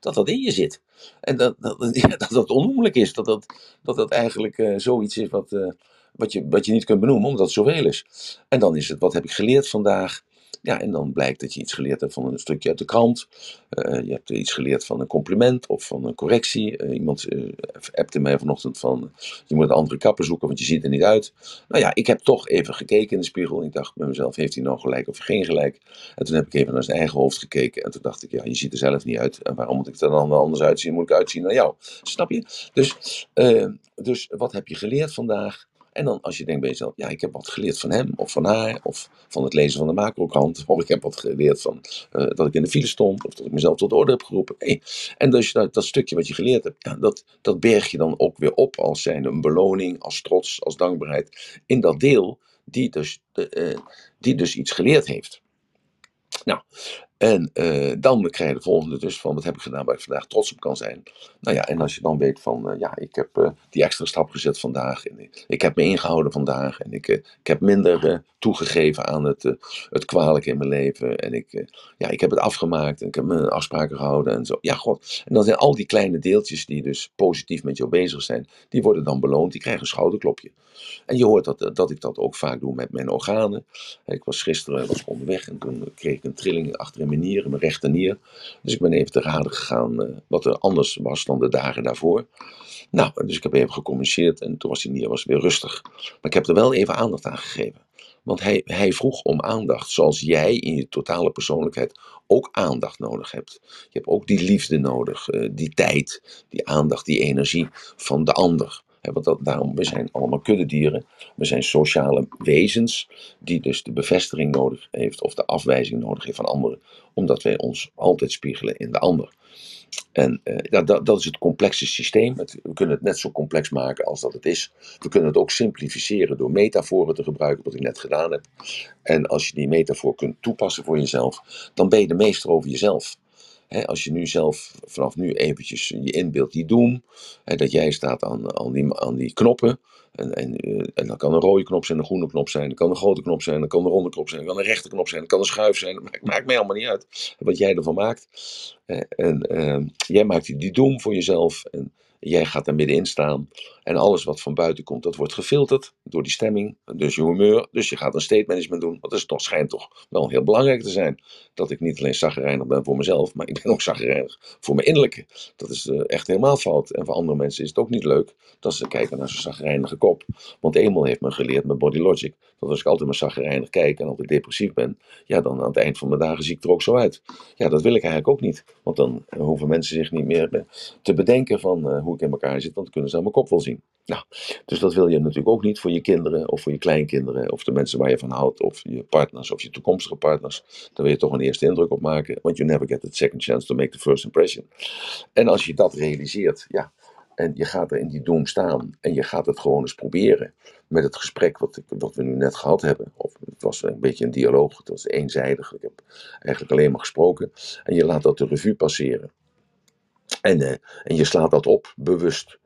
dat dat, in je zit. En dat dat, dat onnoemelijk is. Dat dat, dat, dat eigenlijk eh, zoiets is wat, eh, wat, je, wat je niet kunt benoemen, omdat het zoveel is. En dan is het, wat heb ik geleerd vandaag? Ja, en dan blijkt dat je iets geleerd hebt van een stukje uit de krant. Eh, je hebt iets geleerd van een compliment of van een correctie. Eh, iemand eh appte mij vanochtend van, je moet een andere kapper zoeken, want je ziet er niet uit. Nou ja, ik heb toch even gekeken in de spiegel. Ik dacht bij mezelf, heeft hij nou gelijk of geen gelijk? En toen heb ik even naar zijn eigen hoofd gekeken. En toen dacht ik, ja, je ziet er zelf niet uit. En waarom moet ik er dan anders uitzien? Moet ik uitzien naar jou? Snap je? Dus, dus wat heb je geleerd vandaag? En dan als je denkt bij jezelf, ja, ik heb wat geleerd van hem of van haar, of van het lezen van de macrokrant, of ik heb wat geleerd van uh, dat ik in de file stond, of dat ik mezelf tot orde heb geroepen. En dus dat, dat stukje wat je geleerd hebt, ja, dat, dat berg je dan ook weer op als zijnde een beloning, als trots, als dankbaarheid in dat deel die dus, uh, die dus iets geleerd heeft. Nou, en uh, dan krijg je de volgende dus van wat heb ik gedaan waar ik vandaag trots op kan zijn. Nou ja, en als je dan weet van uh, ja, ik heb uh, die extra stap gezet vandaag. Ik, heb me ingehouden vandaag. En ik, ik heb minder toegegeven aan het, het kwalijke in mijn leven. En ik, ja, ik heb het afgemaakt en ik heb mijn afspraken gehouden en zo. Ja, god. En dan zijn al die kleine deeltjes die dus positief met jou bezig zijn, die worden dan beloond. Die krijgen een schouderklopje. En je hoort dat, dat ik dat ook vaak doe met mijn organen. Ik was gisteren was onderweg en toen kreeg ik een trilling achter in mijn rechternier. Dus ik ben even te raden gegaan uh, wat er anders was dan de dagen daarvoor. Nou, dus ik heb even gecommuniceerd en toen was die nier was weer rustig. Maar ik heb er wel even aandacht aan gegeven. Want hij, hij vroeg om aandacht, zoals jij in je totale persoonlijkheid ook aandacht nodig hebt. Je hebt ook die liefde nodig, uh, die tijd, die aandacht, die energie van de ander. Want dat, daarom, we zijn allemaal kuddedieren. We zijn sociale wezens die dus de bevestiging nodig heeft of de afwijzing nodig heeft van anderen. Omdat wij ons altijd spiegelen in de ander. En dat, dat, dat, is het complexe systeem. we kunnen het net zo complex maken als dat het is. We kunnen het ook simplificeren door metaforen te gebruiken, wat ik net gedaan heb. En als je die metafoor kunt toepassen voor jezelf, dan ben je de meester over jezelf als je nu zelf vanaf nu eventjes je inbeeldt die doem, dat jij staat aan, aan, die, aan die knoppen. En, en, eh, en dan kan een rode knop zijn, een groene knop zijn, dan kan een grote knop zijn, dan kan een ronde knop zijn, dan kan een rechte knop zijn, dan kan een schuif zijn. Dat maakt, mij allemaal niet uit wat jij ervan maakt. En uh, jij maakt die, die doem voor jezelf. En, Jij gaat daar middenin staan. En alles wat van buiten komt, dat wordt gefilterd door die stemming. Dus je humeur. Dus je gaat een state management doen. Want dat is toch, schijnt toch wel heel belangrijk te zijn. Dat ik niet alleen zaggerijnig ben voor mezelf. Maar ik ben ook zaggerijnig voor mijn innerlijke. Dat is uh, echt helemaal fout. En voor andere mensen is het ook niet leuk. Dat ze kijken naar zo'n zaggerijnige kop. Want eenmaal heeft men geleerd met Body Logic. Dat als ik altijd maar zaggerijnig kijk en altijd depressief ben. Ja, dan aan het eind van mijn dagen zie ik er ook zo uit. Ja, dat wil ik eigenlijk ook niet. Want dan hoeven mensen zich niet meer te bedenken van... Uh, hoe ik in elkaar zit, want dan kunnen ze aan mijn kop wel zien. Nou, dus dat wil je natuurlijk ook niet voor je kinderen of voor je kleinkinderen of de mensen waar je van houdt of je partners of je toekomstige partners. Dan wil je toch een eerste indruk op maken, want you never get the second chance to make the first impression. En als je dat realiseert, ja, en je gaat er in die doom staan en je gaat het gewoon eens proberen met het gesprek wat, ik, wat we nu net gehad hebben. Of het was een beetje een dialoog, het was eenzijdig. Ik heb eigenlijk alleen maar gesproken. En je laat dat de revue passeren. En, uh, en je slaat dat op, bewust.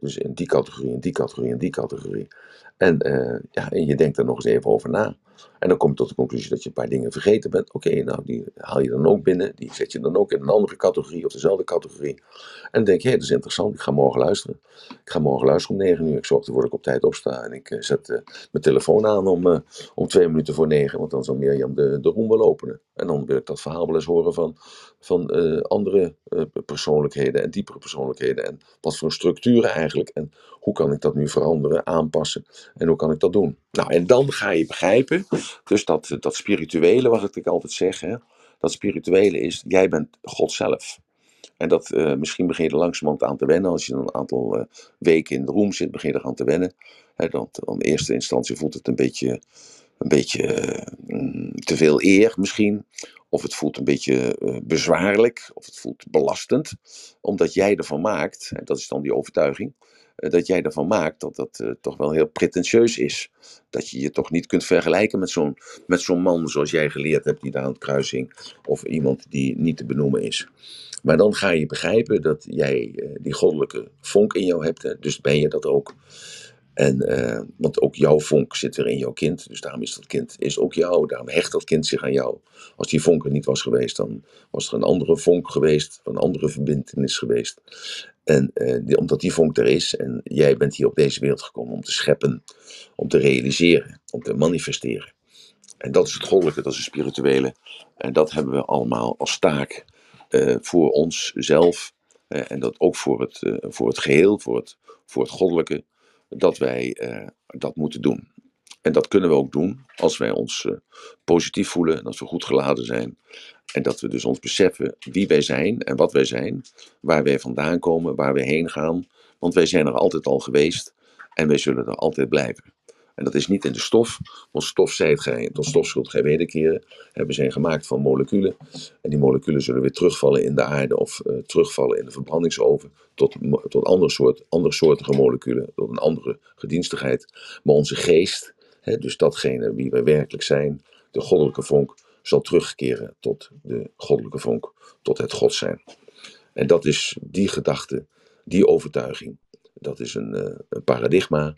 Dus in die categorie, in die categorie, in die categorie. En, uh, ja, en je denkt er nog eens even over na. En dan kom je tot de conclusie dat je een paar dingen vergeten bent. Oké, nou die haal je dan ook binnen. Die zet je dan ook in een andere categorie of dezelfde categorie. En dan denk je, hé, dat is interessant. Ik ga morgen luisteren. Ik ga morgen luisteren om negen uur. Ik zorg ervoor dat ik op tijd opsta. En ik uh, zet uh, mijn telefoon aan om, om twee minuten voor negen. Want dan zal Mirjam de, de room wel openen. En dan wil ik dat verhaal wel eens horen van, van andere persoonlijkheden en diepere persoonlijkheden. En wat voor structuren eigenlijk. En hoe kan ik dat nu veranderen, aanpassen. En hoe kan ik dat doen? Nou, en dan ga je begrijpen dus dat, dat spirituele, wat ik altijd zeg, hè, dat spirituele is, jij bent God zelf. En dat, uh, misschien begin je er langzamerhand aan te wennen. Als je een aantal uh, weken in de room zit, begin je er aan te wennen. Hè, dat, in eerste instantie voelt het een beetje, een beetje uh, te veel eer misschien. Of het voelt een beetje bezwaarlijk. Of het voelt belastend. Omdat jij ervan maakt, en dat is dan die overtuiging dat jij ervan maakt dat dat uh, toch wel heel pretentieus is. Dat je je toch niet kunt vergelijken met zo'n, met zo'n man zoals jij geleerd hebt, die daar aan het kruising, of iemand die niet te benoemen is. Maar dan ga je begrijpen dat jij die goddelijke vonk in jou hebt, hè, dus ben je dat ook. En, uh, want ook jouw vonk zit er in jouw kind. Dus daarom is dat kind is ook jou. Daarom hecht dat kind zich aan jou. Als die vonk er niet was geweest, dan was er een andere vonk geweest. Een andere verbindenis geweest. En uh, die, omdat die vonk er is en jij bent hier op deze wereld gekomen om te scheppen, om te realiseren, om te manifesteren. En dat is het goddelijke, dat is het spirituele. En dat hebben we allemaal als taak uh, voor onszelf. En dat ook voor het, voor het geheel, voor het, voor het goddelijke, dat wij dat moeten doen. En dat kunnen we ook doen als wij ons positief voelen en als we goed geladen zijn. En dat we dus ons beseffen wie wij zijn en wat wij zijn, waar wij vandaan komen, waar we heen gaan. Want wij zijn er altijd al geweest. En wij zullen er altijd blijven. En dat is niet in de stof, want stof zijt gij, tot stof zult gij wederkeren. We zijn gemaakt van moleculen. En die moleculen zullen weer terugvallen in de aarde of uh, terugvallen in de verbrandingsoven. Tot, tot andere, soort, andere soortige moleculen, tot een andere gedienstigheid. Maar onze geest, hè, dus datgene wie wij werkelijk zijn, de goddelijke vonk, zal terugkeren tot de goddelijke vonk, tot het God zijn. En dat is die gedachte, die overtuiging. Dat is een, uh, een paradigma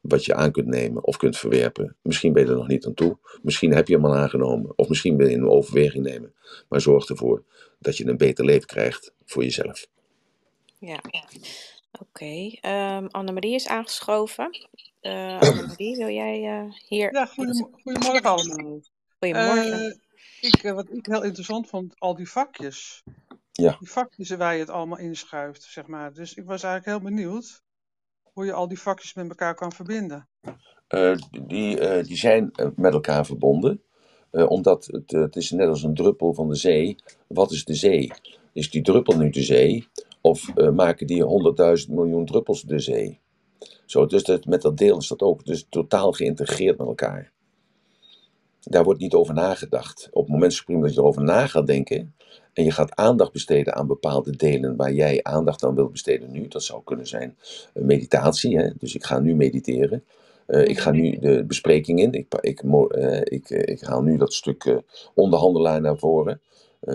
wat je aan kunt nemen of kunt verwerpen. Misschien ben je er nog niet aan toe. Misschien heb je hem al aangenomen. Of misschien wil je een overweging nemen. Maar zorg ervoor dat je een beter leven krijgt voor jezelf. Ja, oké. Okay. Um, Annemarie is aangeschoven. Uh, Annemarie, wil jij uh, hier... Ja, goedemorgen allemaal. Goedemorgen. Uh, ik, wat ik heel interessant vond, al die vakjes. Ja. Die vakjes waar je het allemaal inschuift, zeg maar. Dus ik was eigenlijk heel benieuwd hoe je al die vakjes met elkaar kan verbinden. Uh, die, uh, die zijn met elkaar verbonden. Omdat het, het is net als een druppel van de zee. Wat is de zee? Is die druppel nu de zee? Of maken die 100.000 miljoen druppels de zee? Zo, dus dat, met dat deel is dat ook. Dus totaal geïntegreerd met elkaar. Daar wordt niet over nagedacht. Op het moment dat je erover na gaat denken, en je gaat aandacht besteden aan bepaalde delen waar jij aandacht aan wilt besteden nu. Dat zou kunnen zijn meditatie. Hè? Dus ik ga nu mediteren. Uh, ik ga nu de bespreking in. Ik, ik, uh, ik, ik haal nu dat stuk uh, onderhandelaar naar voren.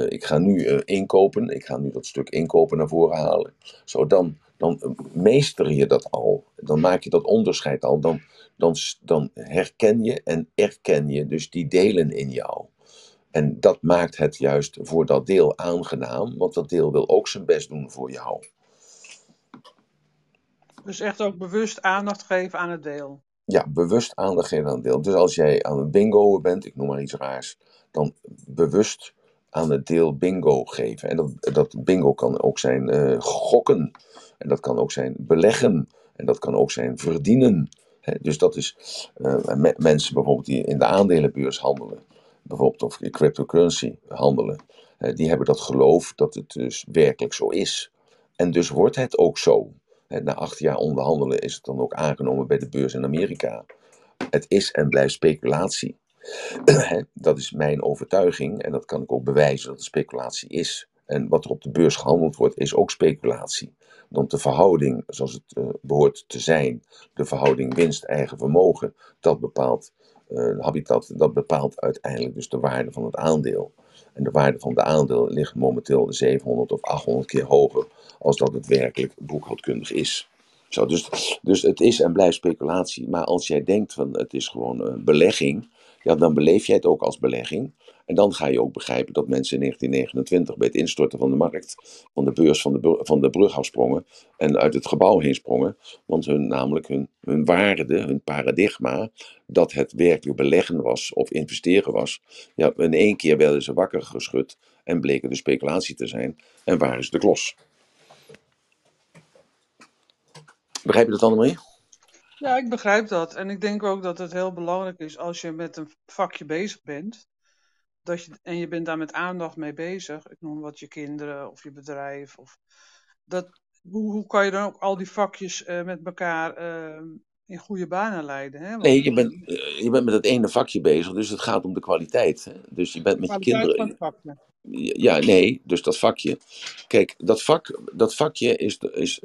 ik ga nu inkopen. Ik ga nu dat stuk inkopen naar voren halen. Zo, dan, dan meester je dat al. Dan maak je dat onderscheid al. Dan, dan, dan herken je en erken je dus die delen in jou. En dat maakt het juist voor dat deel aangenaam, want dat deel wil ook zijn best doen voor jou. Dus echt ook bewust aandacht geven aan het deel. Ja, bewust aandacht geven aan het deel. Dus als jij aan het bingo bent, ik noem maar iets raars, dan bewust aan het deel bingo geven. En dat, dat bingo kan ook zijn uh, gokken. En dat kan ook zijn beleggen. En dat kan ook zijn verdienen. dus dat is uh, me mensen bijvoorbeeld die in de aandelenbeurs handelen bijvoorbeeld of cryptocurrency handelen, die hebben dat geloof dat het dus werkelijk zo is. En dus wordt het ook zo. Na acht jaar onderhandelen is het dan ook aangenomen bij de beurs in Amerika. Het is en blijft speculatie. Dat is mijn overtuiging en dat kan ik ook bewijzen dat het speculatie is. En wat er op de beurs gehandeld wordt, is ook speculatie. Want de verhouding zoals het uh, behoort te zijn, de verhouding winst-eigen vermogen, dat bepaalt uh, habitat, dat bepaalt uiteindelijk dus de waarde van het aandeel. En de waarde van de aandeel ligt momenteel 700 of 800 keer hoger als dat het werkelijk boekhoudkundig is. Zo, dus, dus het is en blijft speculatie. Maar als jij denkt van het is gewoon een belegging, ja, dan beleef jij het ook als belegging. En dan ga je ook begrijpen dat mensen in 1929 bij het instorten van de markt, van de beurs van de, van de brug afsprongen en uit het gebouw heen sprongen. Want hun, namelijk hun, waarde, hun paradigma, dat het werkelijk beleggen was of investeren was. Ja, in één keer werden ze wakker geschud en bleken de speculatie te zijn en waren ze de klos. Begrijp je dat allemaal? Ja, ik begrijp dat. En ik denk ook dat het heel belangrijk is als je met een vakje bezig bent. Dat je, en je bent daar met aandacht mee bezig. Ik noem wat je kinderen of je bedrijf. Of, dat, hoe, hoe kan je dan ook al die vakjes uh, met elkaar uh, in goede banen leiden? Hè? Want, nee, je bent, uh, je bent met het ene vakje bezig, dus het gaat om de kwaliteit. Hè? Dus je bent met je kinderen. Van. Ja, nee, dus dat vakje. Kijk, dat, vak, dat vakje is, is,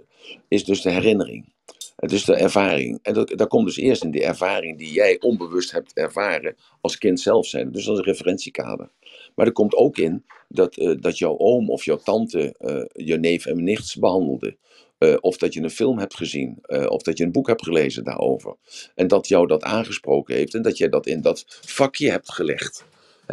is dus de herinnering. Het is de ervaring. En dat, dat komt dus eerst in die ervaring die jij onbewust hebt ervaren als kind zelf zijn. Dus als een referentiekader. Maar er komt ook in dat, uh, dat jouw oom of jouw tante uh, je neef en nichts behandelde. Uh, of dat je een film hebt gezien, of dat je een boek hebt gelezen daarover. En dat jou dat aangesproken heeft en dat jij dat in dat vakje hebt gelegd.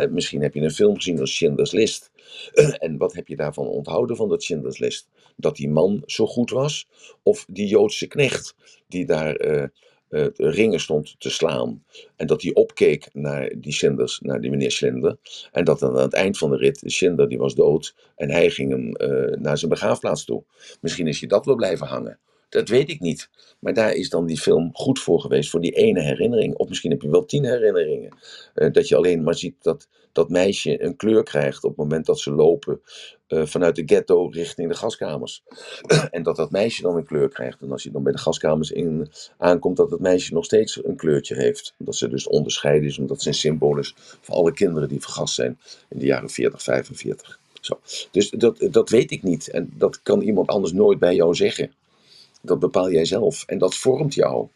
Misschien heb je een film gezien als Schindler's List. En wat heb je daarvan onthouden van dat Schindler's List? Dat die man zo goed was? Of die Joodse knecht die daar uh, uh, ringen stond te slaan? En dat hij opkeek naar die naar die meneer Schindler. En dat dan aan het eind van de rit, Schindler die was dood. En hij ging hem uh, naar zijn begraafplaats toe. Misschien is je dat wel blijven hangen. Dat weet ik niet. Maar daar is dan die film goed voor geweest, voor die ene herinnering. Of misschien heb je wel tien herinneringen. Eh, dat je alleen maar ziet dat dat meisje een kleur krijgt op het moment dat ze lopen eh, vanuit de ghetto richting de gaskamers. en dat dat meisje dan een kleur krijgt. En als je dan bij de gaskamers in aankomt, dat het meisje nog steeds een kleurtje heeft. Dat ze dus onderscheiden is, omdat ze een symbool is voor alle kinderen die vergast zijn in de jaren 40, 45. Zo. Dus dat, dat weet ik niet. En dat kan iemand anders nooit bij jou zeggen. Dat bepaal jij zelf. En dat vormt jou.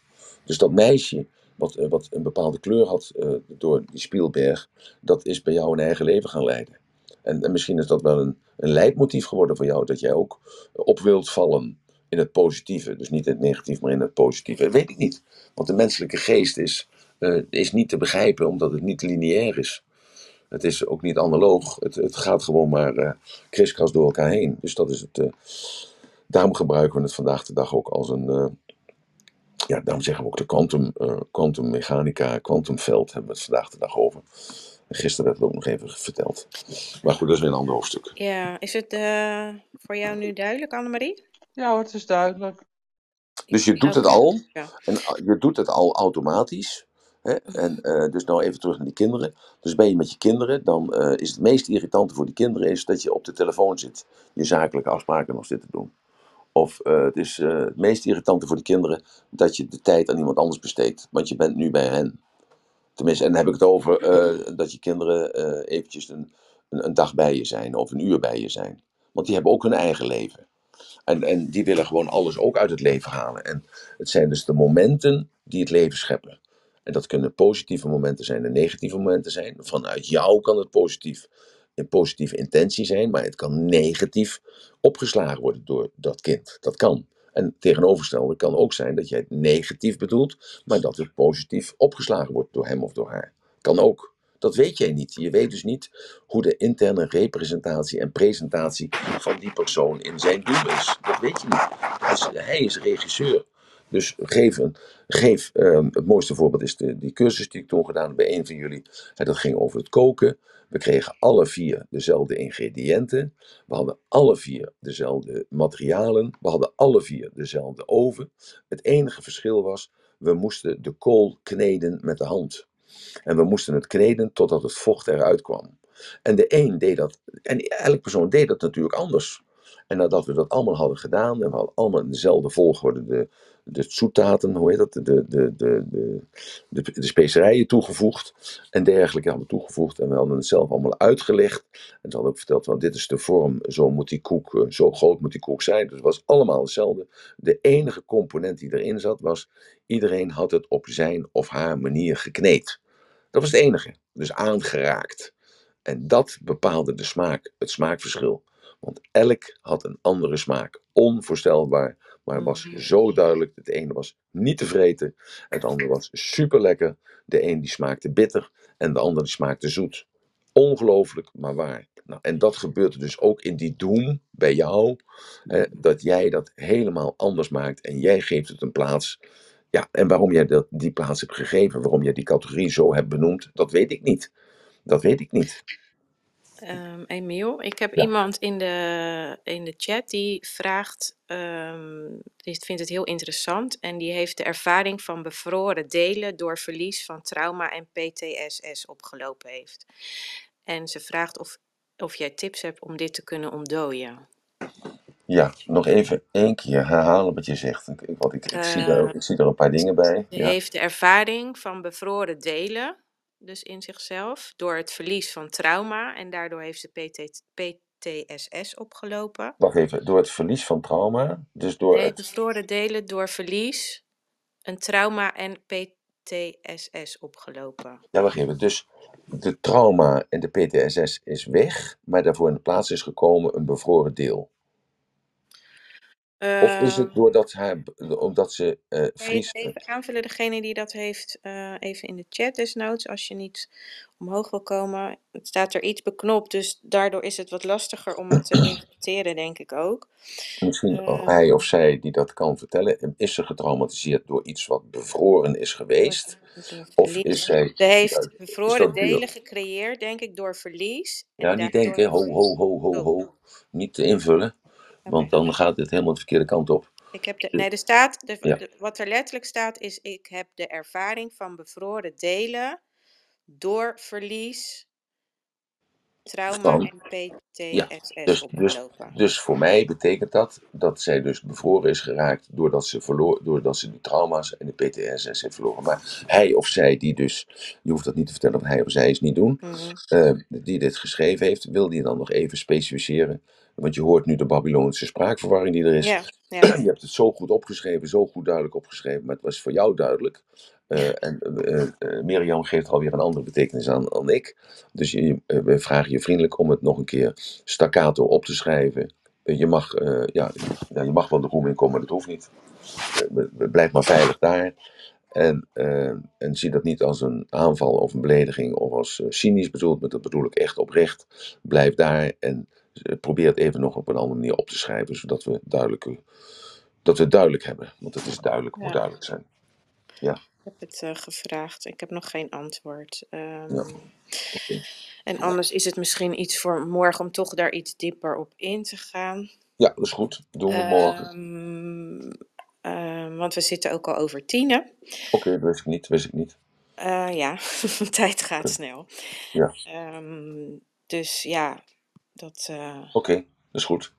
Dus dat meisje, wat, eh, wat een bepaalde kleur had uh, door die Spielberg, dat is bij jou een eigen leven gaan leiden. En, en, misschien is dat wel een, een leidmotief geworden voor jou, dat jij ook op wilt vallen in het positieve. Dus niet in het negatief, maar in het positieve. Dat weet ik niet. Want de menselijke geest is, uh, is niet te begrijpen, omdat het niet lineair is. Het is ook niet analoog. Het, het gaat gewoon maar uh, kriskras door elkaar heen. Dus dat is het. Daarom gebruiken we het vandaag de dag ook als een. Uh, ja, daarom zeggen we ook de quantum, quantummechanica, quantumveld hebben we het vandaag de dag over. Gisteren werd het ook nog even verteld. Maar goed, dat is weer een ander hoofdstuk. Ja, is het voor jou nu duidelijk, Annemarie? Ja hoor, het is duidelijk. Dus je doet het al. En je doet het al automatisch. Hè? En uh, dus nou even terug naar die kinderen. Dus ben je met je kinderen, dan uh, is het meest irritante voor die kinderen is dat je op de telefoon zit. Je zakelijke afspraken nog zit te doen. Of uh, het is het meest irritante voor de kinderen dat je de tijd aan iemand anders besteedt. Want je bent nu bij hen. Tenminste, en dan heb ik het over dat je kinderen eventjes een, een, een dag bij je zijn of een uur bij je zijn. Want die hebben ook hun eigen leven. En, en die willen gewoon alles ook uit het leven halen. En het zijn dus de momenten die het leven scheppen. En dat kunnen positieve momenten zijn en negatieve momenten zijn. Vanuit jou kan het positief, een positieve intentie zijn, maar het kan negatief opgeslagen worden door dat kind. Dat kan. En tegenovergestelde kan ook zijn dat jij het negatief bedoelt, maar dat het positief opgeslagen wordt door hem of door haar. Kan ook. Dat weet jij niet. Je weet dus niet hoe de interne representatie en presentatie van die persoon in zijn doel is. Dat weet je niet. hij is regisseur. Dus geef, een, geef um, het mooiste voorbeeld is de, die cursus die ik toen gedaan heb bij een van jullie. En dat ging over het koken. We kregen alle vier dezelfde ingrediënten. We hadden alle vier dezelfde materialen. We hadden alle vier dezelfde oven. Het enige verschil was, we moesten de kool kneden met de hand. En we moesten het kneden totdat het vocht eruit kwam. En de een deed dat, en elke persoon deed dat natuurlijk anders. En nadat we dat allemaal hadden gedaan en we hadden allemaal in dezelfde volgorde de, de zoetaten, hoe heet dat, de, de, de, de, de, de specerijen toegevoegd en dergelijke hadden toegevoegd. En we hadden het zelf allemaal uitgelegd. En ze hadden ook verteld van dit is de vorm, zo moet die koek, zo groot moet die koek zijn. Dus het was allemaal hetzelfde. De enige component die erin zat was, iedereen had het op zijn of haar manier gekneed. Dat was het enige. Dus aangeraakt. En dat bepaalde de smaak, het smaakverschil. Want elk had een andere smaak. Onvoorstelbaar, maar het was zo duidelijk. Het ene was niet te vreten, het andere was super lekker. De een die smaakte bitter en de ander die smaakte zoet. Ongelooflijk, maar waar. Nou, en dat gebeurt dus ook in die doen bij jou. Hè, dat jij dat helemaal anders maakt en jij geeft het een plaats. Ja, en waarom jij dat, die plaats hebt gegeven, waarom jij die categorie zo hebt benoemd, dat weet ik niet. Dat weet ik niet. Um, Emiel, ik heb ja. iemand in de, in de chat die vraagt, um, die vindt het heel interessant en die heeft de ervaring van bevroren delen door verlies van trauma en PTSS opgelopen heeft. En ze vraagt of, of jij tips hebt om dit te kunnen ontdooien. Ja, nog even één keer herhalen wat je zegt. Ik, wat ik, ik, zie er, ik zie er een paar dingen bij. Ze Ja. heeft de ervaring van bevroren delen dus in zichzelf door het verlies van trauma en daardoor heeft ze PT, PTSS opgelopen. Wacht even, door het verlies van trauma, dus door Nee, het... bevroren delen door verlies, een trauma en PTSS opgelopen. Ja, wacht even. Dus de trauma en de PTSS is weg, maar daarvoor in de plaats is gekomen een bevroren deel. Of is Ehm, het doordat haar, omdat ze eh even aanvullen, degene die dat heeft, eh, even in de chat desnoods, als je niet omhoog wil komen. Het staat er iets beknopt, dus daardoor is het wat lastiger om het te interpreteren, denk ik ook. Misschien Eh, hij of zij die dat kan vertellen, is ze getraumatiseerd door iets wat bevroren is geweest? door Of is verlies. zij, Ze heeft is bevroren dat delen gecreëerd, denk ik, door verlies. En Ja, niet daardoor denken, ho, ho, ho, ho, Oh, ho. Niet te invullen, want dan gaat het helemaal de verkeerde kant op. Ik heb de, nee, er staat, de, Ja. de- wat er letterlijk staat is, ik heb de ervaring van bevroren delen door verlies, trauma Van- en PTSS dus- dus- opgelopen. Dus voor mij betekent dat dat zij dus bevroren is geraakt doordat ze, verloor, doordat ze die trauma's en de PTSS heeft verloren. Maar hij of zij die dus, je hoeft dat niet te vertellen wat hij of zij is niet doen, Mhm. eh, die dit geschreven heeft, wil die dan nog even specificeren. Want je hoort nu de Babylonische spraakverwarring die er is. Ja, ja. Je hebt het zo goed opgeschreven, zo goed duidelijk opgeschreven, maar het was voor jou duidelijk. Eh, en eh, eh, Mirjam geeft alweer een andere betekenis aan dan ik. Dus je, we vragen je vriendelijk om het nog een keer staccato op te schrijven. Je, mag, ja, ja, je mag wel de roem in komen, maar dat hoeft niet. Blijf maar veilig daar. En, en zie dat niet als een aanval of een belediging of als cynisch bedoeld, maar dat bedoel ik echt oprecht. Blijf daar en probeer het even nog op een andere manier op te schrijven, zodat we, duidelijk, dat we het duidelijk hebben. Want het is duidelijk, moet Ja. duidelijk zijn. Ik heb het eh, gevraagd. Ik heb nog geen antwoord. Ehm, Ja. En anders is het misschien iets voor morgen om toch daar iets dieper op in te gaan. Ja, dat is goed. Doen we morgen. Ehm, ehm, want we zitten ook al over tienen. Oké, dat wist ik niet. Wist ik niet. Eh, ja, tijd gaat snel. Ja. Dus ja, dat. eh, Oké, dat is goed.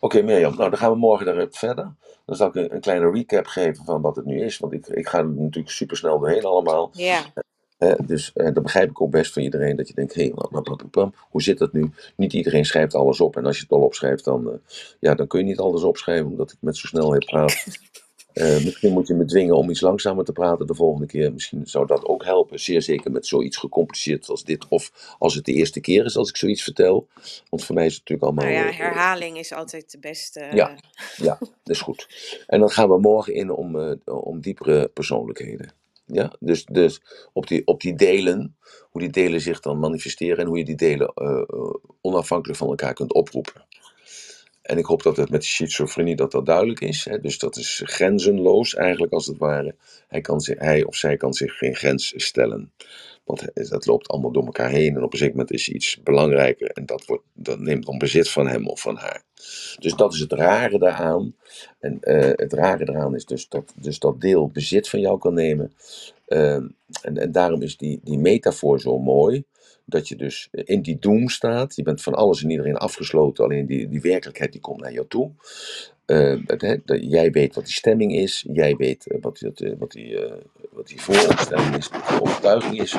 Oké, Mirjam. Nou, dan gaan we morgen daarop verder. Dan zal ik een, een kleine recap geven van wat het nu is. Want ik, ik ga er natuurlijk super snel doorheen allemaal. ja, Hè, dus eh, dat begrijp ik ook best van iedereen. Dat je denkt, hé, hey, hoe zit dat nu? Niet iedereen schrijft alles op. En als je het al opschrijft, dan, eh, ja, dan kun je niet alles opschrijven. Omdat ik met zo snel heb praat. Eh, misschien moet je me dwingen om iets langzamer te praten de volgende keer. Misschien zou dat ook helpen. Zeer zeker met zoiets gecompliceerd als dit. Of als het de eerste keer is als ik zoiets vertel. Want voor mij is het natuurlijk allemaal... nou ja, eh, herhaling is altijd de beste. Ja. Ja, dat is goed. En dan gaan we morgen in om, eh, om diepere persoonlijkheden. Ja, dus, dus op, die, op die delen, hoe die delen zich dan manifesteren en hoe je die delen eh, eh, onafhankelijk van elkaar kunt oproepen. En ik hoop dat het met schizofrenie dat dat duidelijk is. Hè? Dus dat is grenzenloos eigenlijk als het ware. Hij, kan hij of zij kan zich geen grens stellen. Want dat loopt allemaal door elkaar heen. En op een gegeven moment is iets belangrijker. En dat, wordt, dat neemt dan bezit van hem of van haar. Dus dat is het rare daaraan. En eh, het rare daaraan is dus dat, dus dat deel bezit van jou kan nemen. Ehm, en, en daarom is die, die metafoor zo mooi. Dat je dus in die doem staat. Je bent van alles en iedereen afgesloten. Alleen die, die werkelijkheid die komt naar jou toe. Eh, jij weet wat die stemming is. Jij weet eh, wat, eh, wat, die, eh, wat die vooropstelling is. Wat die overtuiging is.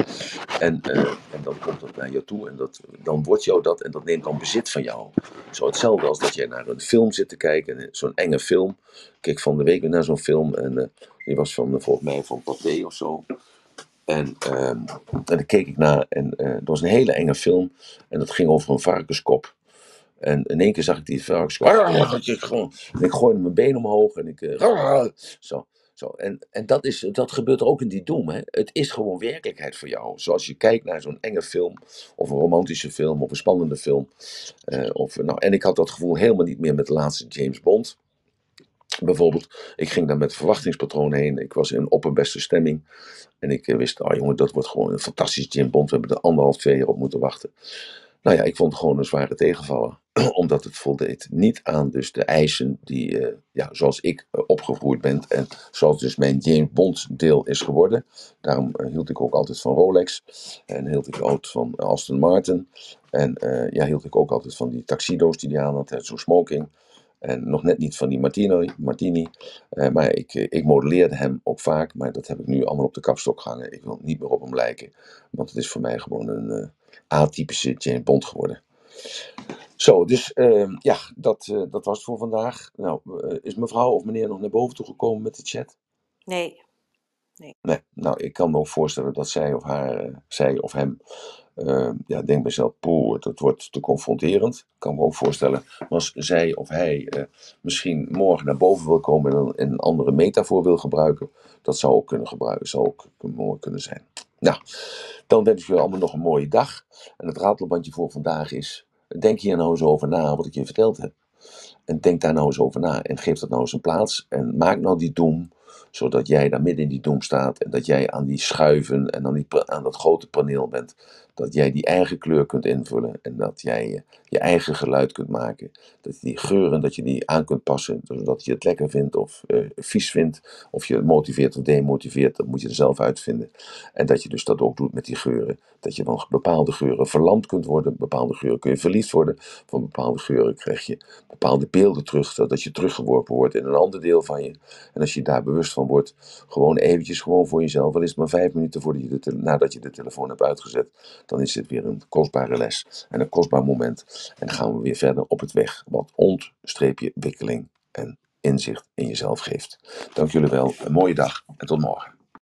En, eh, en dan komt dat naar jou toe. En dat, dan wordt jou dat. En dat neemt dan bezit van jou. Zo hetzelfde als dat jij naar een film zit te kijken. eh, Zo'n enge film. Ik keek van de week naar zo'n film. En eh, die was van, eh, volgens mij van Pathé of zo. En, ehm, en keek ik naar. En eh dat was een hele enge film. En dat ging over een varkenskop. En in één keer zag ik die varkenskop. En ik gooide mijn been omhoog. En ik. eh, zo. Zo, en en dat, is, dat gebeurt ook in die doem. Hè? Het is gewoon werkelijkheid voor jou. Zoals je kijkt naar zo'n enge film, of een romantische film, of een spannende film. Eh, of, nou, en ik had dat gevoel helemaal niet meer met de laatste James Bond. Bijvoorbeeld, ik ging daar met verwachtingspatroon heen. Ik was in opperbeste stemming. En ik eh, wist, oh jongen, dat wordt gewoon een fantastisch James Bond. We hebben er anderhalf, twee jaar op moeten wachten. Nou ja, ik vond het gewoon een zware tegenvaller. Omdat het voldeed niet aan dus de eisen die, eh, ja, zoals ik eh, opgegroeid ben. En zoals dus mijn James Bond deel is geworden. Daarom hield ik ook altijd van Rolex. En hield ik ook van Aston Martin. En ja, hield ik ook altijd van die tuxedo's die hij aan had. Zo'n smoking. En nog net niet van die martini. martini. Eh, maar ik, eh, ik modelleerde hem ook vaak. Maar dat heb ik nu allemaal op de kapstok gehangen. Ik wil niet meer op hem lijken. Want het is voor mij gewoon een eh, atypische James Bond geworden. Zo, dus ehm, ja, dat, dat was het voor vandaag. Nou, is mevrouw of meneer nog naar boven toe gekomen met de chat? Nee, Nee, nou, ik kan me ook voorstellen dat zij of haar, eh, zij of hem, eh, ja, denk mezelf, poeh, dat wordt te confronterend. Ik kan me ook voorstellen, als zij of hij eh, misschien morgen naar boven wil komen en een, en een andere metafoor wil gebruiken, dat zou ook kunnen gebruiken, zou ook mooi kunnen zijn. Nou, dan wens ik jullie allemaal nog een mooie dag. En het ratelbandje voor vandaag is, denk hier nou eens over na wat ik je verteld heb. En denk daar nou eens over na en geef dat nou eens een plaats. En maak nou die doem, zodat jij daar midden in die doem staat. En dat jij aan die schuiven en die, aan dat grote paneel bent. Dat jij die eigen kleur kunt invullen en dat jij eh, je eigen geluid kunt maken. Dat je die geuren, dat je die aan kunt passen, zodat je het lekker vindt of eh, vies vindt. Of je het motiveert of demotiveert, dat moet je er zelf uitvinden. En dat je dus dat ook doet met die geuren. Dat je van bepaalde geuren verlamd kunt worden, bepaalde geuren kun je verliefd worden. Van bepaalde geuren krijg je bepaalde beelden terug, dat je teruggeworpen wordt in een ander deel van je. En als je daar bewust van wordt, gewoon eventjes gewoon voor jezelf, al is maar vijf minuten voordat je de nadat je de telefoon hebt uitgezet, dan is dit weer een kostbare les en een kostbaar moment. En dan gaan we weer verder op het weg, wat ontstreepje wikkeling en inzicht in jezelf geeft. Dank jullie wel, een mooie dag en tot morgen.